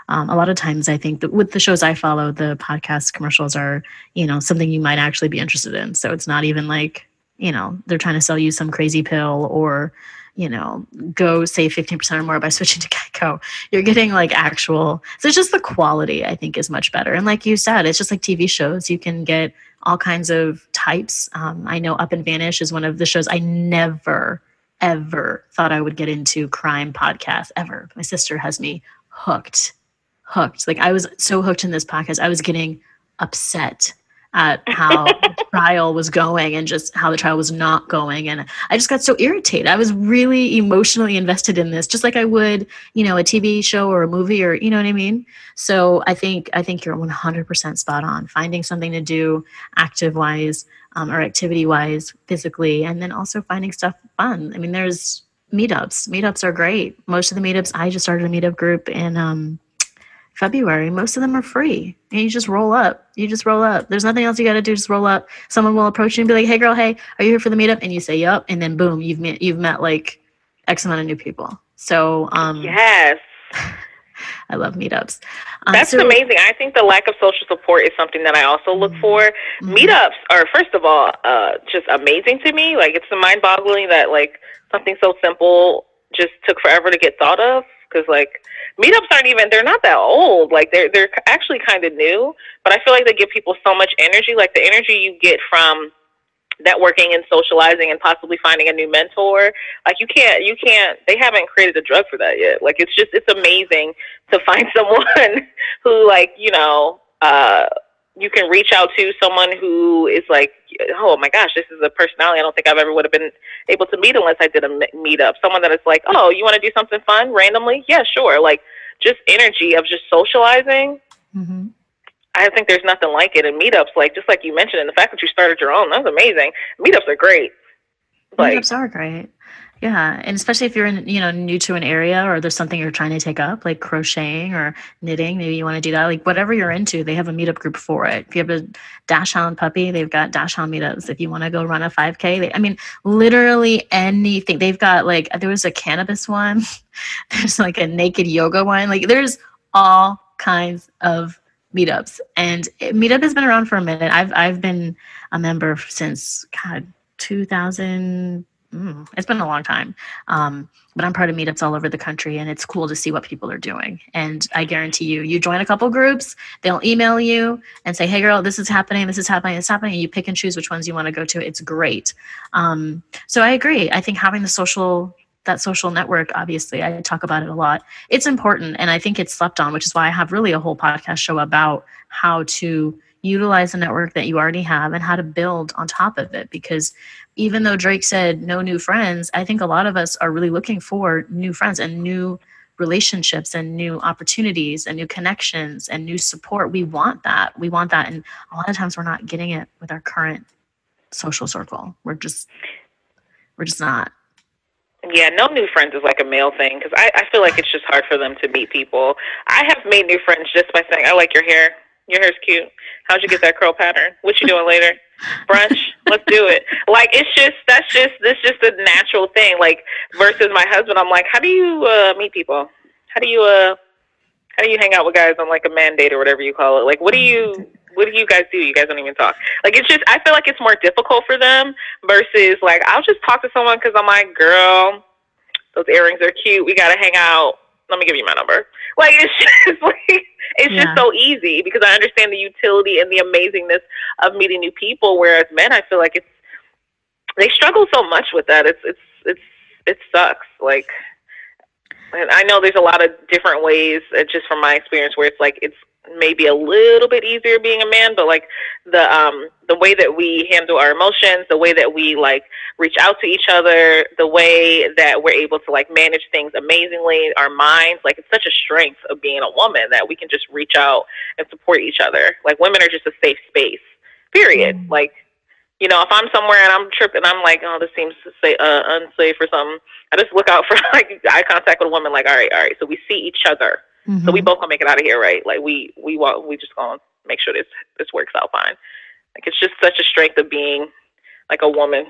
um, a lot of times I think that with the shows I follow, the podcast commercials are you know something you might actually be interested in. So it's not even like you know they're trying to sell you some crazy pill or you know go save 15% or more by switching to geico you're getting like actual so it's just the quality i think is much better. And like you said it's just like tv shows you can get all kinds of types. Um, i know up and vanish is one of the shows i never ever thought i would get into crime podcasts ever. My sister has me hooked hooked. Like i was so hooked in this podcast i was getting upset at how trial was going and just how the trial was not going. And i just got so irritated. I was really emotionally invested in this just like i would you know a tv show or a movie or you know what i mean? So i think i think you're 100% spot on. Finding something to do active wise um, or activity wise physically and then also finding stuff fun. I mean there's meetups. Meetups are great. Most of the meetups i just started a meetup group in um, February. Most of them are free. And you just roll up. You just roll up. There's nothing else you got to do. Just roll up. Someone will approach you and be like, "Hey, girl, hey, are you here for the meetup?" And you say, "Yup." And then boom, you've met you've met like X amount of new people. So um, Yes. I love meetups. Um, That's so- amazing. I think the lack of social support is something that I also look for. Mhm. Meetups are, first of all, uh, just amazing to me. Like, it's mind boggling that, like, something so simple just took forever to get thought of. Because, like, meetups aren't even, they're not that old. Like, they're, they're actually kind of new. But I feel like they give people so much energy. Like, the energy you get from networking and socializing and possibly finding a new mentor like you can't you can't they haven't created a drug for that yet like it's just it's amazing to find someone who like you know uh you can reach out to someone who is like oh my gosh this is a personality i don't think i've ever would have been able to meet unless i did a me- meetup someone that is like oh you want to do something fun randomly yeah sure like just energy of just socializing Mhm. I think there's nothing like it. And meetups, like just like you mentioned, and the fact that you started your own, that's amazing. Meetups are great. Like, meetups are great. Yeah, and especially if you're in, you know, new to an area or there's something you're trying to take up, like crocheting or knitting, maybe you want to do that. Like whatever you're into, they have a meetup group for it. If you have a dachshund puppy, they've got dachshund meetups. If you want to go run a 5K, they, I mean, literally anything. They've got like there was a cannabis one, there's like a naked yoga one. Like there's all kinds of meetups, and it, meetup has been around for a minute. I've I've been a member since God 2000 mm, it's been a long time. Um, but i'm part of meetups all over the country and it's cool to see what people are doing. And i guarantee you you join a couple groups they'll email you and say hey girl this is happening this is happening this is happening and you pick and choose which ones you want to go to. It's great. Um, so i agree. I think having the social that social network obviously i talk about it a lot it's important and i think it's slept on which is why i have really a whole podcast show about how to utilize the network that you already have and how to build on top of it because even though drake said no new friends i think a lot of us are really looking for new friends and new relationships and new opportunities and new connections and new support we want that we want that and a lot of times we're not getting it with our current social circle we're just we're just not yeah, no new friends is like a male thing because I, I feel like it's just hard for them to meet people. I have made new friends just by saying, I like your hair. Your hair's cute. How'd you get that curl pattern? What you doing later? Brunch? Let's do it. Like it's just that's just this just a natural thing. Like versus my husband, I'm like, how do you uh, meet people? How do you uh how do you hang out with guys on like a mandate or whatever you call it? Like what do you what do you guys do? You guys don't even talk. Like it's just I feel like it's more difficult for them versus like I'll just talk to someone because I'm like, girl, those earrings are cute. We gotta hang out let me give you my number. Like it's just like it's Yeah. just so easy because I understand the utility and the amazingness of meeting new people. Whereas men, I feel like it's they struggle so much with that. It's it's it's it sucks. Like, and I know there's a lot of different ways, uh, just from my experience, where it's like it's maybe a little bit easier being a man, but like the um the way that we handle our emotions, the way that we like reach out to each other, the way that we're able to like manage things amazingly, our minds, like it's such a strength of being a woman that we can just reach out and support each other. Like women are just a safe space. Period. Like you know, if I'm somewhere and I'm tripping, I'm like, oh, this seems to say uh, unsafe or something. I just look out for like eye contact with a woman. Like, all right, all right. So we see each other. So we both gonna make it out of here, right? Like we we want we just gonna make sure this this works out fine. Like it's just such a strength of being like a woman.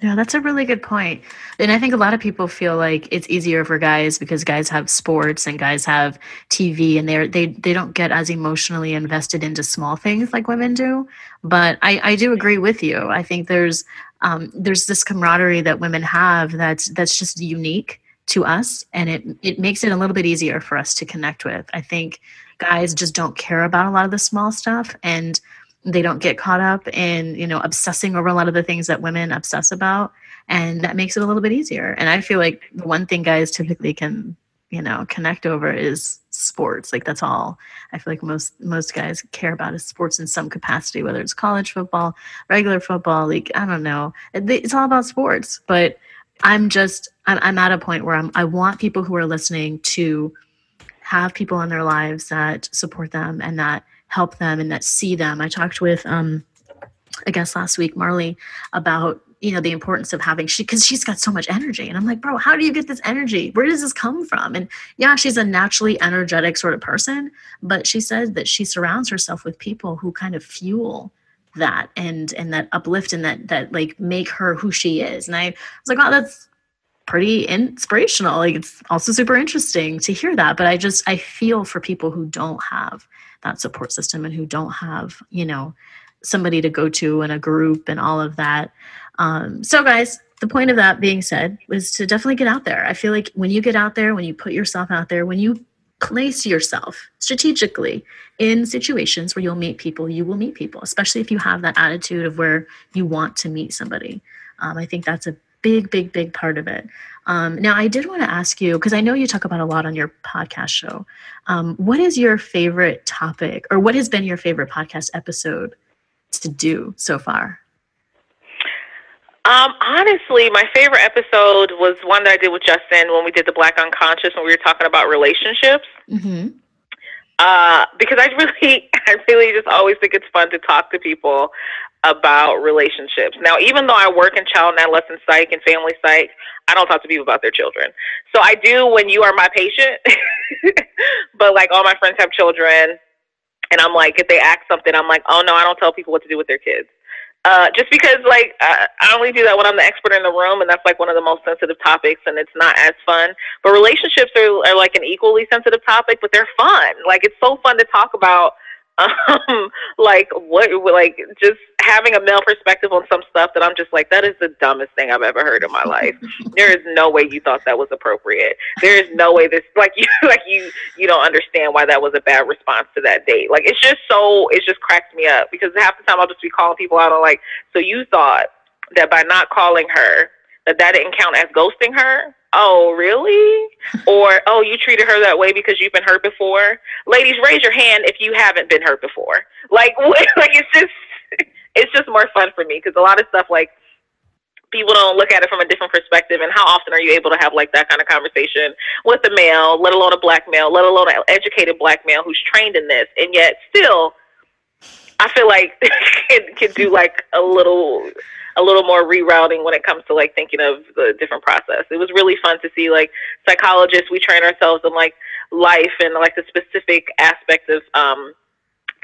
Yeah, that's a really good point. And I think a lot of people feel like it's easier for guys because guys have sports and guys have TV and they're they they don't get as emotionally invested into small things like women do. But I, I do agree with you. I think there's um, there's this camaraderie that women have that's that's just unique to us and it it makes it a little bit easier for us to connect with. I think guys just don't care about a lot of the small stuff and they don't get caught up in you know obsessing over a lot of the things that women obsess about and that makes it a little bit easier. And i feel like the one thing guys typically can you know connect over is sports. Like that's all i feel like most most guys care about is sports in some capacity whether it's college football regular football like i don't know. It's all about sports but i'm just i'm, I'm at a point where I'm, i want people who are listening to have people in their lives that support them and that help them and that see them. I talked with um I guess last week Marley about you know the importance of having she because she's got so much energy. And i'm like bro how do you get this energy? Where does this come from? And yeah she's a naturally energetic sort of person but she says that she surrounds herself with people who kind of fuel that and and that uplift and that that like make her who she is. And i was like wow that's pretty inspirational. Like it's also super interesting to hear that but i just i feel for people who don't have that support system and who don't have you know somebody to go to and a group and all of that. Um, so guys the point of that being said was to definitely get out there. I feel like when you get out there when you put yourself out there when you place yourself strategically in situations where you'll meet people you will meet people especially if you have that attitude of where you want to meet somebody. Um, i think that's a big big big part of it. Um, now i did want to ask you because i know you talk about a lot on your podcast show. Um, what is your favorite topic or what has been your favorite podcast episode to do so far Um, honestly, my favorite episode was one that I did with Justin when we did the Black Unconscious when we were talking about relationships. mm-hmm. Uh, because I really, I really just always think it's fun to talk to people about relationships. Now, even though I work in child and adolescent psych and family psych, I don't talk to people about their children. So I do when you are my patient, but like all my friends have children, and I'm like, if they ask something, I'm like, oh no, I don't tell people what to do with their kids. Uh, just because, like, uh, I only do that when I'm the expert in the room, and that's like one of the most sensitive topics, and it's not as fun. But relationships are, are like an equally sensitive topic, but they're fun. Like, it's so fun to talk about. Um, like what, like just having a male perspective on some stuff that I'm just like, that is the dumbest thing I've ever heard in my life. there is no way you thought that was appropriate. There is no way this, like you, like you, you don't understand why that was a bad response to that date. Like it's just so, it just cracks me up because half the time I'll just be calling people out on like, so you thought that by not calling her, that that didn't count as ghosting her? Oh, really? or oh, you treated her that way because you've been hurt before? Ladies, raise your hand if you haven't been hurt before. Like, what, like it's just, it's just more fun for me because a lot of stuff like people don't look at it from a different perspective. And how often are you able to have like that kind of conversation with a male, let alone a black male, let alone an educated black male who's trained in this, and yet still, I feel like it can do like a little a little more rerouting when it comes to like thinking of the different process. It was really fun to see like psychologists. We train ourselves in like life and like the specific aspects of um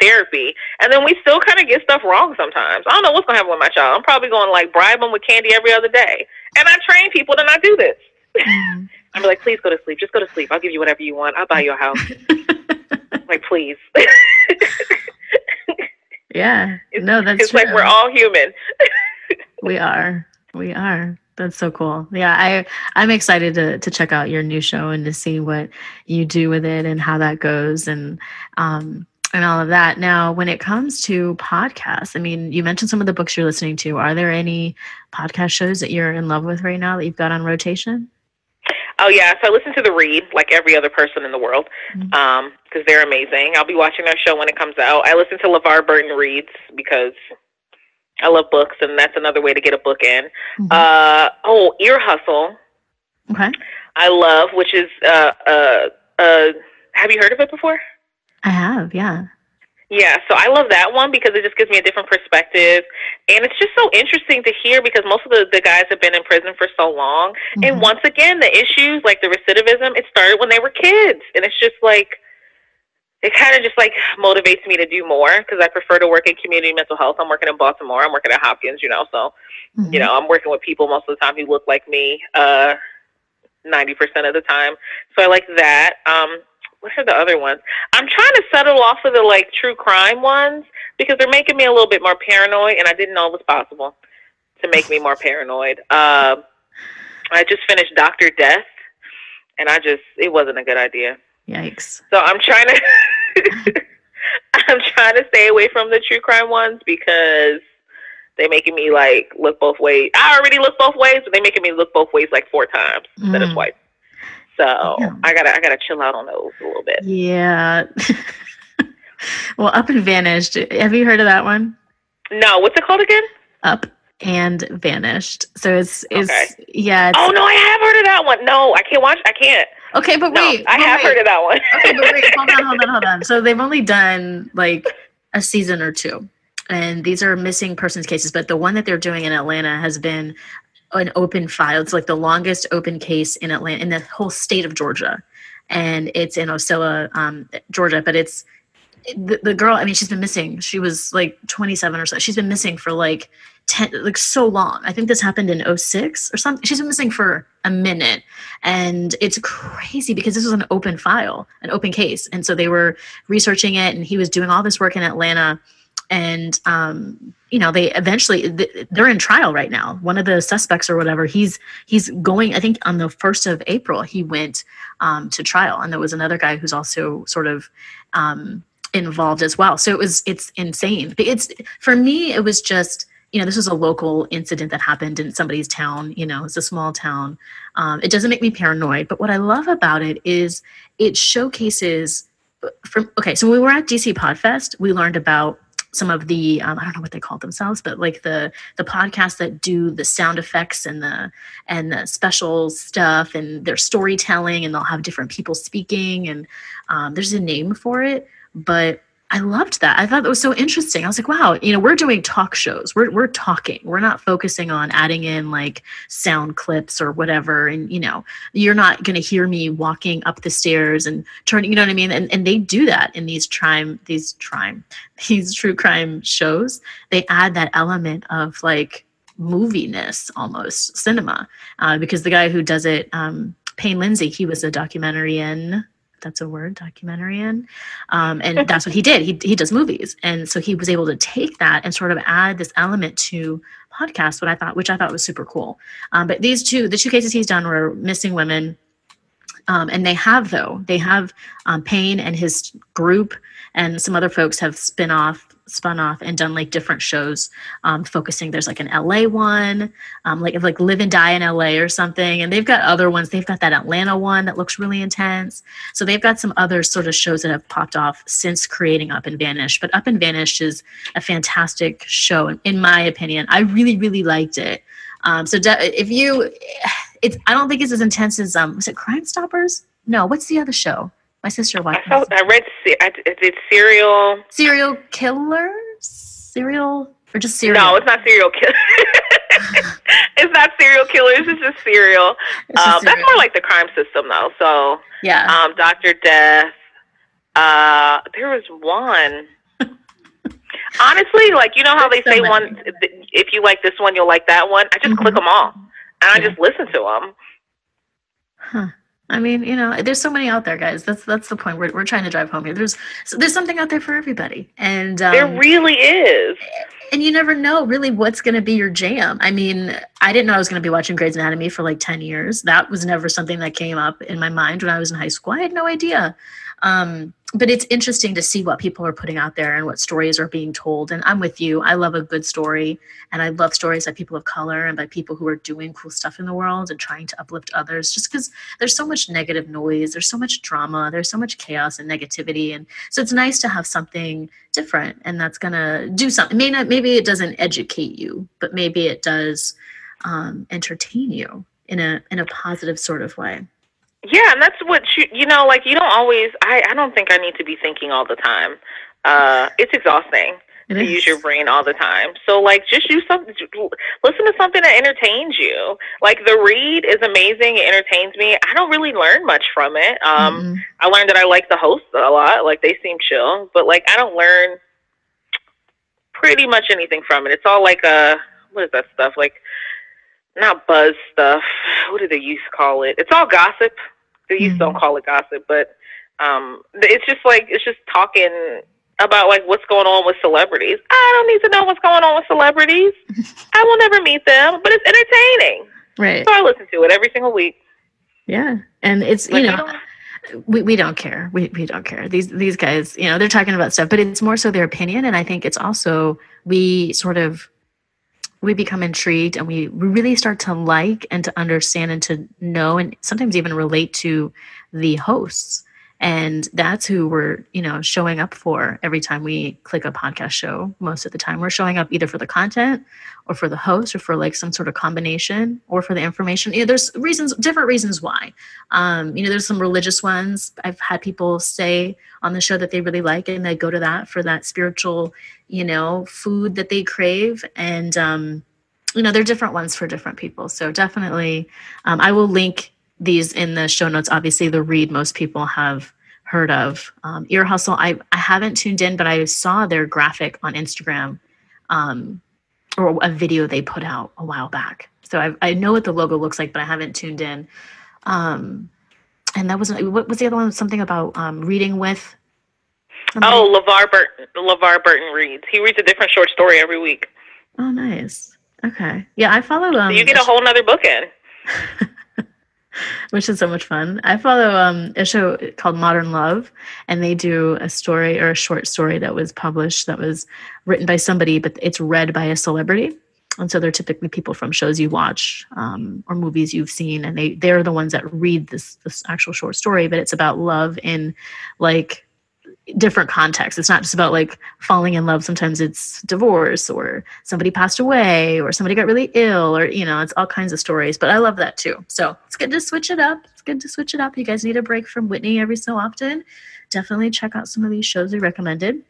therapy, and then we still kind of get stuff wrong sometimes. I don't know what's gonna happen with my child. I'm probably going to like bribe them with candy every other day, and I train people to not do this. I'm like, please go to sleep. Just go to sleep. I'll give you whatever you want. I'll buy you a house. like, please. yeah no that's it's like we're all human. we are we are That's so cool. Yeah, I I'm excited to to check out your new show and to see what you do with it and how that goes and um and all of that. Now, when it comes to podcasts, I mean, you mentioned some of the books you're listening to. Are there any podcast shows that you're in love with right now that you've got on rotation? Oh yeah, so I listen to the Read like every other person in the world because um, they're amazing. I'll be watching their show when it comes out. I listen to LeVar Burton reads because I love books, and that's another way to get a book in. Mm-hmm. Uh, oh, Ear Hustle. Okay, I love, which is uh, uh, uh, have you heard of it before? I have. Yeah. Yeah, so I love that one because it just gives me a different perspective. And it's just so interesting to hear because most of the, the guys have been in prison for so long. Mm-hmm. And once again, the issues, like the recidivism, it started when they were kids. And it's just like, it kind of just like motivates me to do more because I prefer to work in community mental health. I'm working in Baltimore. I'm working at Hopkins, you know, so, Mhm. you know, I'm working with people most of the time who look like me, uh, 90% of the time. So I like that. Um, what are the other ones? I'm trying to settle off of the like true crime ones because they're making me a little bit more paranoid, and I didn't know it was possible to make me more paranoid. Um, I just finished Doctor Death, and I just it wasn't a good idea. Yikes. So I'm trying to I'm trying to stay away from the true crime ones because they're making me like look both ways. I already look both ways, but they're making me look both ways like four times instead of Mm. twice. So Yeah. I gotta I gotta chill out on those a little bit. Yeah. well, Up and Vanished. Have you heard of that one? No, what's it called again? Up and Vanished. So it's it's Okay. yeah. It's, Oh no, I have heard of that one. No, I can't watch. I can't. okay, but No, wait. I have wait. heard of that one. okay, but wait, hold on, hold on, hold on. So they've only done like a season or two, and these are missing persons cases. But the one that they're doing in Atlanta has been an open file. It's like the longest open case in Atlanta in the whole state of Georgia, and it's in Ocilla, um, Georgia. But it's the, the girl. I mean, she's been missing. She was like 27 or so. She's been missing for like 10, like so long. I think this happened in 06 or something. She's been missing for a minute. And it's crazy because this was an open file, an open case. And so they were researching it, and he was doing all this work in Atlanta. And, um, you know, they eventually they're in trial right now. One of the suspects or whatever, he's he's going. I think on the first of April, he went um, to trial, and there was another guy who's also sort of um, involved as well. So it was it's insane. It's for me, it was just you know this was a local incident that happened in somebody's town. You know, it's a small town. Um, it doesn't make me paranoid, but what I love about it is it showcases. From okay, so when we were at DC Podfest, we learned about some of the um, I don't know what they call themselves, but like the the podcasts that do the sound effects and the and the special stuff and their storytelling, and they'll have different people speaking, and um, there's a name for it, but I loved that. I thought that was so interesting. I was like, wow, you know, we're doing talk shows. We're we're talking. We're not focusing on adding in like sound clips or whatever. And you know, you're not to hear me walking up the stairs and turning. You know what I mean? And and they do that in these crime these crime these true crime shows. They add that element of like moviness, almost cinema, uh, because the guy who does it, um, Payne Lindsay, he was a documentarian that's a word documentarian um, and that's what he did. He, he does movies. And so he was able to take that and sort of add this element to podcast what i thought which i thought was super cool. Um, but these two the two cases he's done were missing women um, and they have though. They have um, payne and his group and some other folks have spin off spun off and done like different shows um, focusing there's like an la one um, like like live and die in la or something and they've got other ones. They've got that atlanta one that looks really intense. So they've got some other sort of shows that have popped off since creating up and vanished but up and vanished is a fantastic show in, in my opinion. I really really liked it. Um, so de- if you it's i don't think it's as intense as um was it crime stoppers? No what's the other show my sister I felt I read I did serial. serial killers serial or just serial No, it's not serial kill. it's not serial killers. It's just serial. It's just Um, that's more like the crime system, though. So, yeah um, Doctor Death. Uh, there was one. Honestly, like you know how they so say one. If you like this one, you'll like that one. I just Mhm. click them all, and I Yeah. just listen to them. Huh. I mean, you know, there's so many out there, guys. That's that's the point. We're we're trying to drive home here. There's there's something out there for everybody, and um, there really is. and you never know really what's going to be your jam. I mean, I didn't know I was going to be watching Grey's Anatomy for like 10 years. That was never something that came up in my mind when I was in high school. I had no idea. Um, but it's interesting to see what people are putting out there and what stories are being told. And I'm with you. I love a good story, and I love stories by people of color and by people who are doing cool stuff in the world and trying to uplift others. Just because there's so much negative noise, there's so much drama, there's so much chaos and negativity, and so it's nice to have something different and that's gonna do something. May not, maybe it doesn't educate you, but maybe it does um, entertain you in a in a positive sort of way. Yeah, and that's what you you know, like you don't always I I don't think I need to be thinking all the time. Uh it's exhausting It to is. use your brain all the time. So like just use something listen to something that entertains you. Like the read is amazing, it entertains me. I don't really learn much from it. Um Mm-mm. I learned that I like the hosts a lot, like they seem chill, but like I don't learn pretty much anything from it. It's all like uh what is that stuff? Like not buzz stuff. What do they used to call it? It's all gossip. They used to don't call it gossip, but um, it's just like it's just talking about like what's going on with celebrities. I don't need to know what's going on with celebrities. I will never meet them, but it's entertaining. right. So I listen to it every single week. Yeah, and it's you know. we, we don't care. We, we don't care. These these guys, you know, they're talking about stuff, but it's more so their opinion. And I think it's also we sort of we become intrigued and we, really start to like and to understand and to know and sometimes even relate to the hosts. And that's who we're, you know, showing up for every time we click a podcast show. Most of the time, we're showing up either for the content or for the host or for like some sort of combination or for the information. You know, there's reasons, different reasons why. Um, you know, there's some religious ones. I've had people say on the show that they really like, and they go to that for that spiritual, you know, food that they crave. And, um, you know, they're different ones for different people. So definitely, um, I will link these in the show notes. Obviously, the read most people have heard of. Um, Ear Hustle, I, I haven't tuned in, but I saw their graphic on Instagram um, or a video they put out a while back. So I, I know what the logo looks like, but I haven't tuned in. Um, and that was what was the other one? Something about um, reading with. somebody? Oh, LeVar Burton. LeVar Burton reads. He reads a different short story every week. oh, nice. Okay, yeah, I follow. Um, So you get a whole nother book in. which is so much fun. I follow um, a show called Modern Love, and they do a story or a short story that was published that was written by somebody, but it's read by a celebrity. And so they're typically people from shows you watch um, or movies you've seen, and they they're the ones that read this this actual short story. But it's about love in like different contexts. It's not just about like falling in love. Sometimes it's divorce or somebody passed away or somebody got really ill or, you know, it's all kinds of stories. But I love that too. So it's good to switch it up. It's good to switch it up. You guys need a break from Whitney every so often. Definitely check out some of these shows we recommended.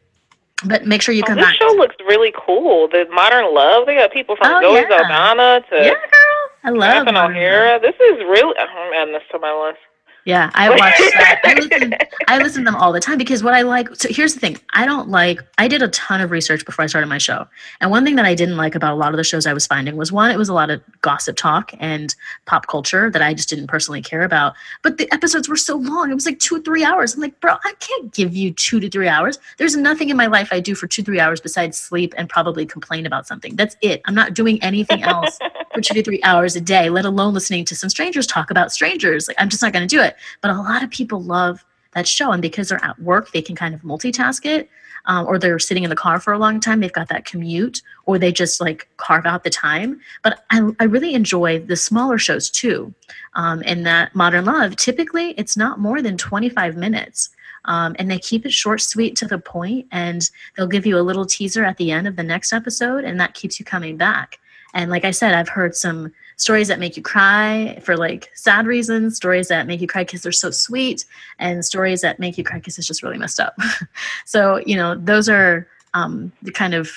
But make sure you Oh, come this back. show looks really cool. The Modern Love. They got people from Oh, Zoe yeah. Saldana to yeah, girl. I love Love. O'Hara. This is really. I'm adding this to my list. Yeah, I watch that. I listen, I listen to them all the time because what I like. So here's the thing: I don't like. I did a ton of research before I started my show, and one thing that I didn't like about a lot of the shows I was finding was one, it was a lot of gossip talk and pop culture that I just didn't personally care about. But the episodes were so long; it was like two, three hours. I'm like, bro, I can't give you two to three hours. There's nothing in my life I do for two, three hours besides sleep and probably complain about something. That's it. I'm not doing anything else for two to three hours a day, let alone listening to some strangers talk about strangers. Like, I'm just not going to do it. But a lot of people love that show. And because they're at work, they can kind of multitask it. Um, or they're sitting in the car for a long time, they've got that commute, or they just like carve out the time. But I, I really enjoy the smaller shows too. Um, and that Modern Love, typically it's not more than 25 minutes. Um, and they keep it short, sweet, to the point, and they'll give you a little teaser at the end of the next episode, and that keeps you coming back. And like I said, I've heard some stories that make you cry for like sad reasons, stories that make you cry because they're so sweet, and stories that make you cry because it's just really messed up. so, you know, those are um, the kind of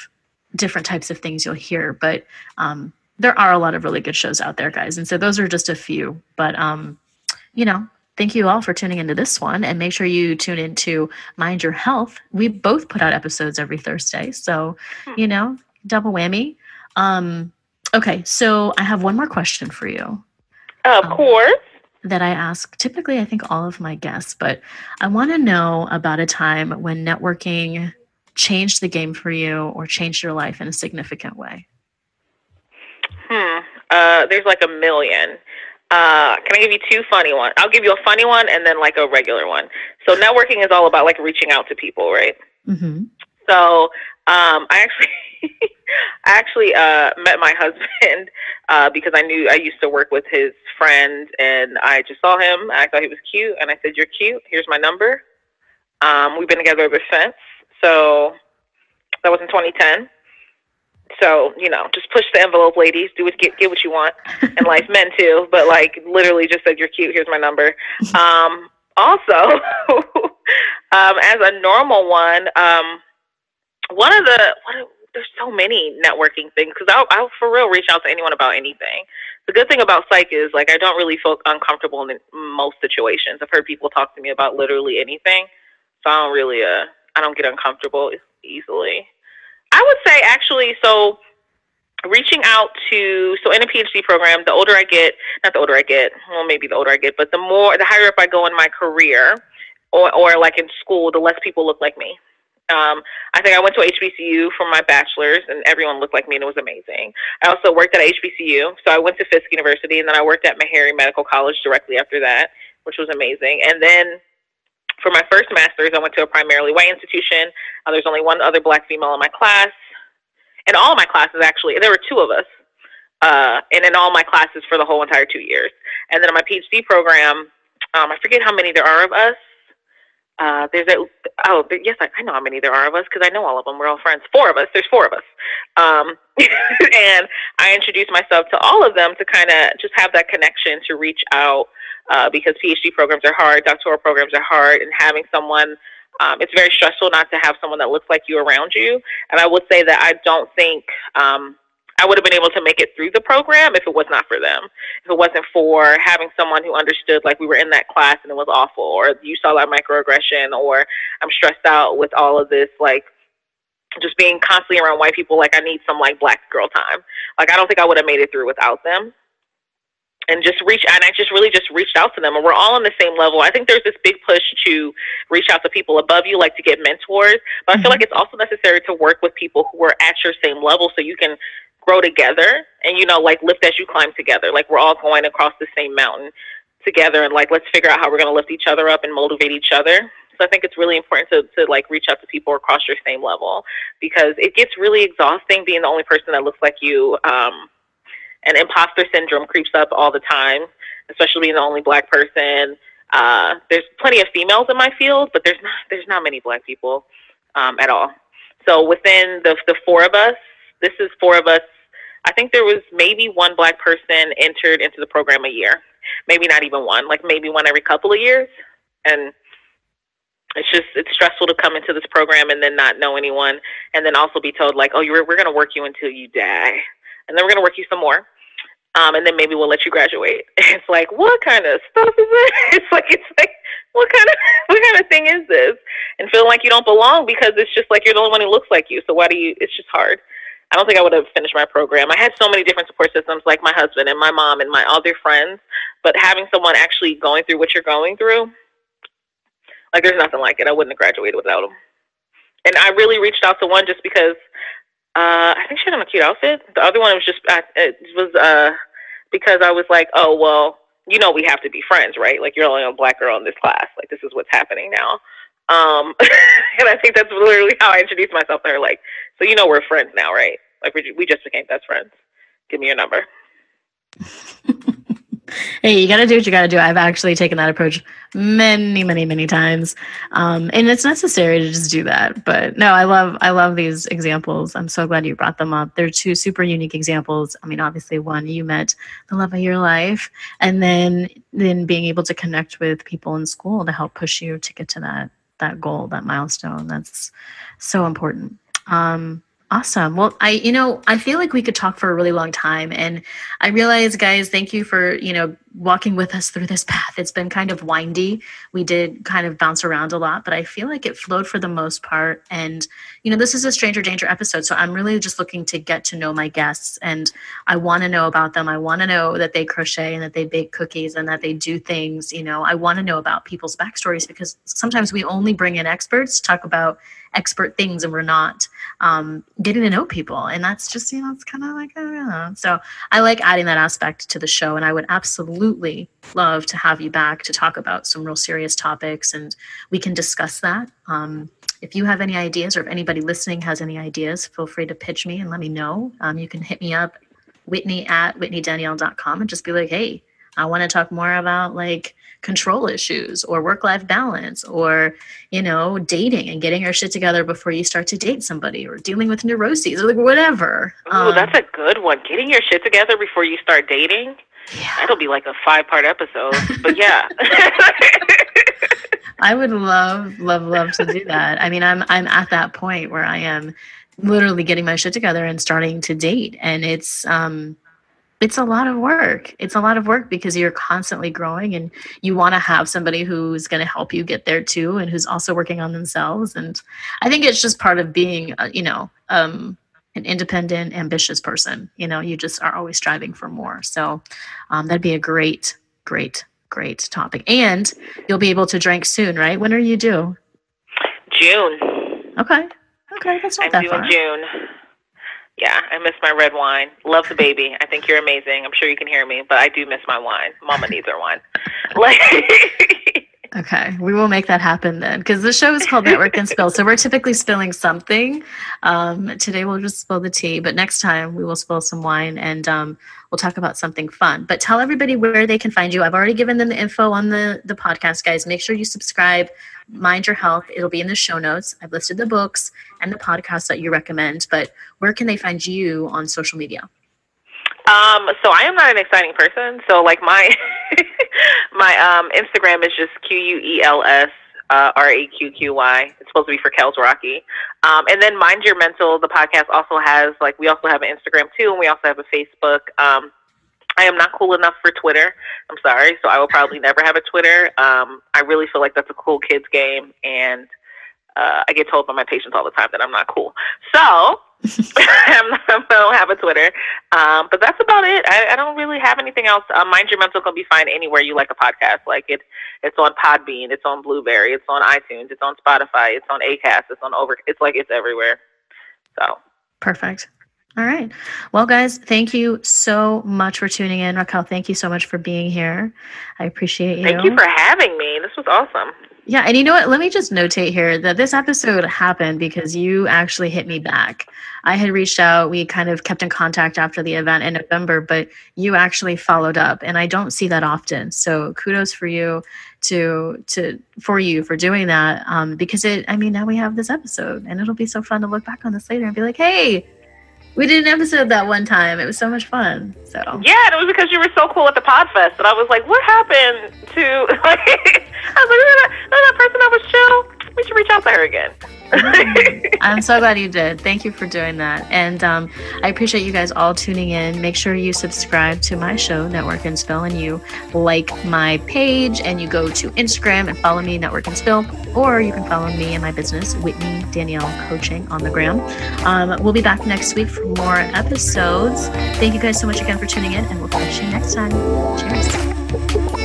different types of things you'll hear. But um, there are a lot of really good shows out there, guys. And so those are just a few. But, um, you know, thank you all for tuning into this one. And make sure you tune into Mind Your Health. We both put out episodes every Thursday. So, you know, double whammy. Um, okay, so I have one more question for you Of Um, course. that I ask typically, I think, all of my guests, but I want to know about a time when networking changed the game for you or changed your life in a significant way? Hmm. Uh, there's like a million. Uh, can I give you two funny ones? I'll give you a funny one and then like a regular one. So networking is all about like reaching out to people, right? Mm-hmm. So um, I actually I actually uh, met my husband uh, because I knew I used to work with his friend, and I just saw him. I thought he was cute, and I said, "You're cute. Here's my number." Um, we've been together ever since. So that was in 2010. So you know, just push the envelope, ladies. Do what get get what you want in life, men too. But like, literally, just said, "You're cute. Here's my number." Um, also, um, as a normal one. Um, one of the what, there's so many networking things because I'll, I'll for real reach out to anyone about anything. The good thing about psych is like I don't really feel uncomfortable in most situations. I've heard people talk to me about literally anything, so I don't really uh I don't get uncomfortable easily. I would say actually so reaching out to so in a PhD program, the older I get, not the older I get, well maybe the older I get, but the more the higher up I go in my career or or like in school, the less people look like me. Um, I think I went to HBCU for my bachelor's, and everyone looked like me, and it was amazing. I also worked at HBCU, so I went to Fisk University, and then I worked at Meharry Medical College directly after that, which was amazing. And then for my first master's, I went to a primarily white institution. Uh, there's only one other black female in my class, and all my classes actually. There were two of us, uh, and in all my classes for the whole entire two years. And then in my PhD program, um, I forget how many there are of us uh, there's a oh yes I, I know how many there are of us because I know all of them. We're all friends. Four of us. There's four of us. Um, and I introduced myself to all of them to kind of just have that connection to reach out uh, because PhD programs are hard, doctoral programs are hard, and having someone um, it's very stressful not to have someone that looks like you around you. And I would say that I don't think um, I would have been able to make it through the program if it was not for them. If it wasn't for having someone who understood, like we were in that class and it was awful, or you saw that microaggression, or I'm stressed out with all of this, like just being constantly around white people, like I need some like black girl time. Like I don't think I would have made it through without them. And just reach, and I just really just reached out to them, and we're all on the same level. I think there's this big push to reach out to people above you, like to get mentors. But I feel mm-hmm. like it's also necessary to work with people who are at your same level, so you can grow together and you know like lift as you climb together. Like we're all going across the same mountain together and like let's figure out how we're going to lift each other up and motivate each other. So i think it's really important to, to like reach out to people across your same level because it gets really exhausting being the only person that looks like you um, and imposter syndrome creeps up all the time especially being the only black person. Uh, there's plenty of females in my field but there's not there's not many black people um, at all. So within the the four of us this is four of us I think there was maybe one black person entered into the program a year. Maybe not even one, like maybe one every couple of years. And it's just it's stressful to come into this program and then not know anyone and then also be told like, oh, you're we're gonna work you until you die, and then we're gonna work you some more. Um, and then maybe we'll let you graduate. It's like, what kind of stuff is it? It's like, it's like, what kind of, what kind of thing is this? And feeling like you don't belong because it's just like you're the only one who looks like you. So why do you? It's just hard. I don't think I would have finished my program. I had so many different support systems, like my husband and my mom and my other friends. But having someone actually going through what you're going through, like there's nothing like it. I wouldn't have graduated without them. And I really reached out to one just because uh, I think she had a cute outfit. The other one was just uh, it was uh, because I was like, oh well, you know, we have to be friends, right? Like you're only a black girl in this class. Like this is what's happening now. Um, and I think that's literally how I introduced myself to her. Like, so you know we're friends now, right? Like we we just became best friends. Give me your number. hey, you got to do what you got to do. I've actually taken that approach many, many, many times, um, and it's necessary to just do that. But no, I love, I love these examples. I'm so glad you brought them up. They're two super unique examples. I mean, obviously, one you met the love of your life, and then then being able to connect with people in school to help push you to get to that that goal, that milestone. That's so important. Um, Awesome. Well, I, you know, I feel like we could talk for a really long time. And I realize, guys, thank you for, you know, walking with us through this path. It's been kind of windy. We did kind of bounce around a lot, but I feel like it flowed for the most part. And, you know, this is a Stranger Danger episode. So I'm really just looking to get to know my guests and I want to know about them. I want to know that they crochet and that they bake cookies and that they do things. You know, I want to know about people's backstories because sometimes we only bring in experts to talk about expert things and we're not um, getting to know people. And that's just, you know, it's kind of like, I don't know. So I like adding that aspect to the show. And I would absolutely love to have you back to talk about some real serious topics and we can discuss that. Um, if you have any ideas or if anybody listening has any ideas, feel free to pitch me and let me know. Um, you can hit me up, Whitney at whitneydanielle.com and just be like, hey, I want to talk more about like control issues or work life balance or, you know, dating and getting your shit together before you start to date somebody or dealing with neuroses or like whatever. Oh, um, that's a good one. Getting your shit together before you start dating. Yeah. That'll be like a five part episode. but yeah. I would love, love, love to do that. I mean, I'm I'm at that point where I am literally getting my shit together and starting to date. And it's um it's a lot of work. It's a lot of work because you're constantly growing and you want to have somebody who's going to help you get there too and who's also working on themselves. And I think it's just part of being, uh, you know, um, an independent, ambitious person. You know, you just are always striving for more. So um, that'd be a great, great, great topic. And you'll be able to drink soon, right? When are you due? June. Okay. Okay, that's not I'm that due far. in June. Yeah, I miss my red wine. Love the baby. I think you're amazing. I'm sure you can hear me, but I do miss my wine. Mama needs her wine. Like Okay, we will make that happen then, because the show is called Network and Spill. So we're typically spilling something. Um, today we'll just spill the tea, but next time we will spill some wine and um, we'll talk about something fun. But tell everybody where they can find you. I've already given them the info on the the podcast, guys. Make sure you subscribe. Mind Your Health. It'll be in the show notes. I've listed the books and the podcasts that you recommend. But where can they find you on social media? Um, so I am not an exciting person. So like my my um Instagram is just Q U E L S uh, R A Q Q Y. It's supposed to be for Kels Rocky. Um, and then Mind Your Mental, the podcast also has like we also have an Instagram too, and we also have a Facebook. Um, I am not cool enough for Twitter. I'm sorry, so I will probably never have a Twitter. Um, I really feel like that's a cool kids game, and uh, I get told by my patients all the time that I'm not cool. So I don't have a Twitter, um, but that's about it. I, I don't really have anything else. Uh, Mind Your Mental can be found anywhere you like a podcast. Like it, it's on Podbean, it's on Blubrry, it's on iTunes, it's on Spotify, it's on Acast, it's on Over. It's like it's everywhere. So perfect. All right. Well, guys, thank you so much for tuning in. Raquel, thank you so much for being here. I appreciate you. Thank you for having me. This was awesome. Yeah, and you know what? Let me just notate here that this episode happened because you actually hit me back. I had reached out, we kind of kept in contact after the event in November, but you actually followed up, and I don't see that often. So kudos for you to to for you for doing that um, because it. I mean, now we have this episode, and it'll be so fun to look back on this later and be like, hey, we did an episode that one time. It was so much fun. So yeah, and it was because you were so cool at the Podfest, and I was like, "What happened to?" Like, I was like, that, "That person that was chill. We should reach out to her again." I'm so glad you did. Thank you for doing that. And um, I appreciate you guys all tuning in. Make sure you subscribe to my show, Network and Spill, and you like my page and you go to Instagram and follow me, Network and Spill, or you can follow me and my business, Whitney Danielle Coaching on the gram. Um, we'll be back next week for more episodes. Thank you guys so much again for tuning in, and we'll catch you next time. Cheers.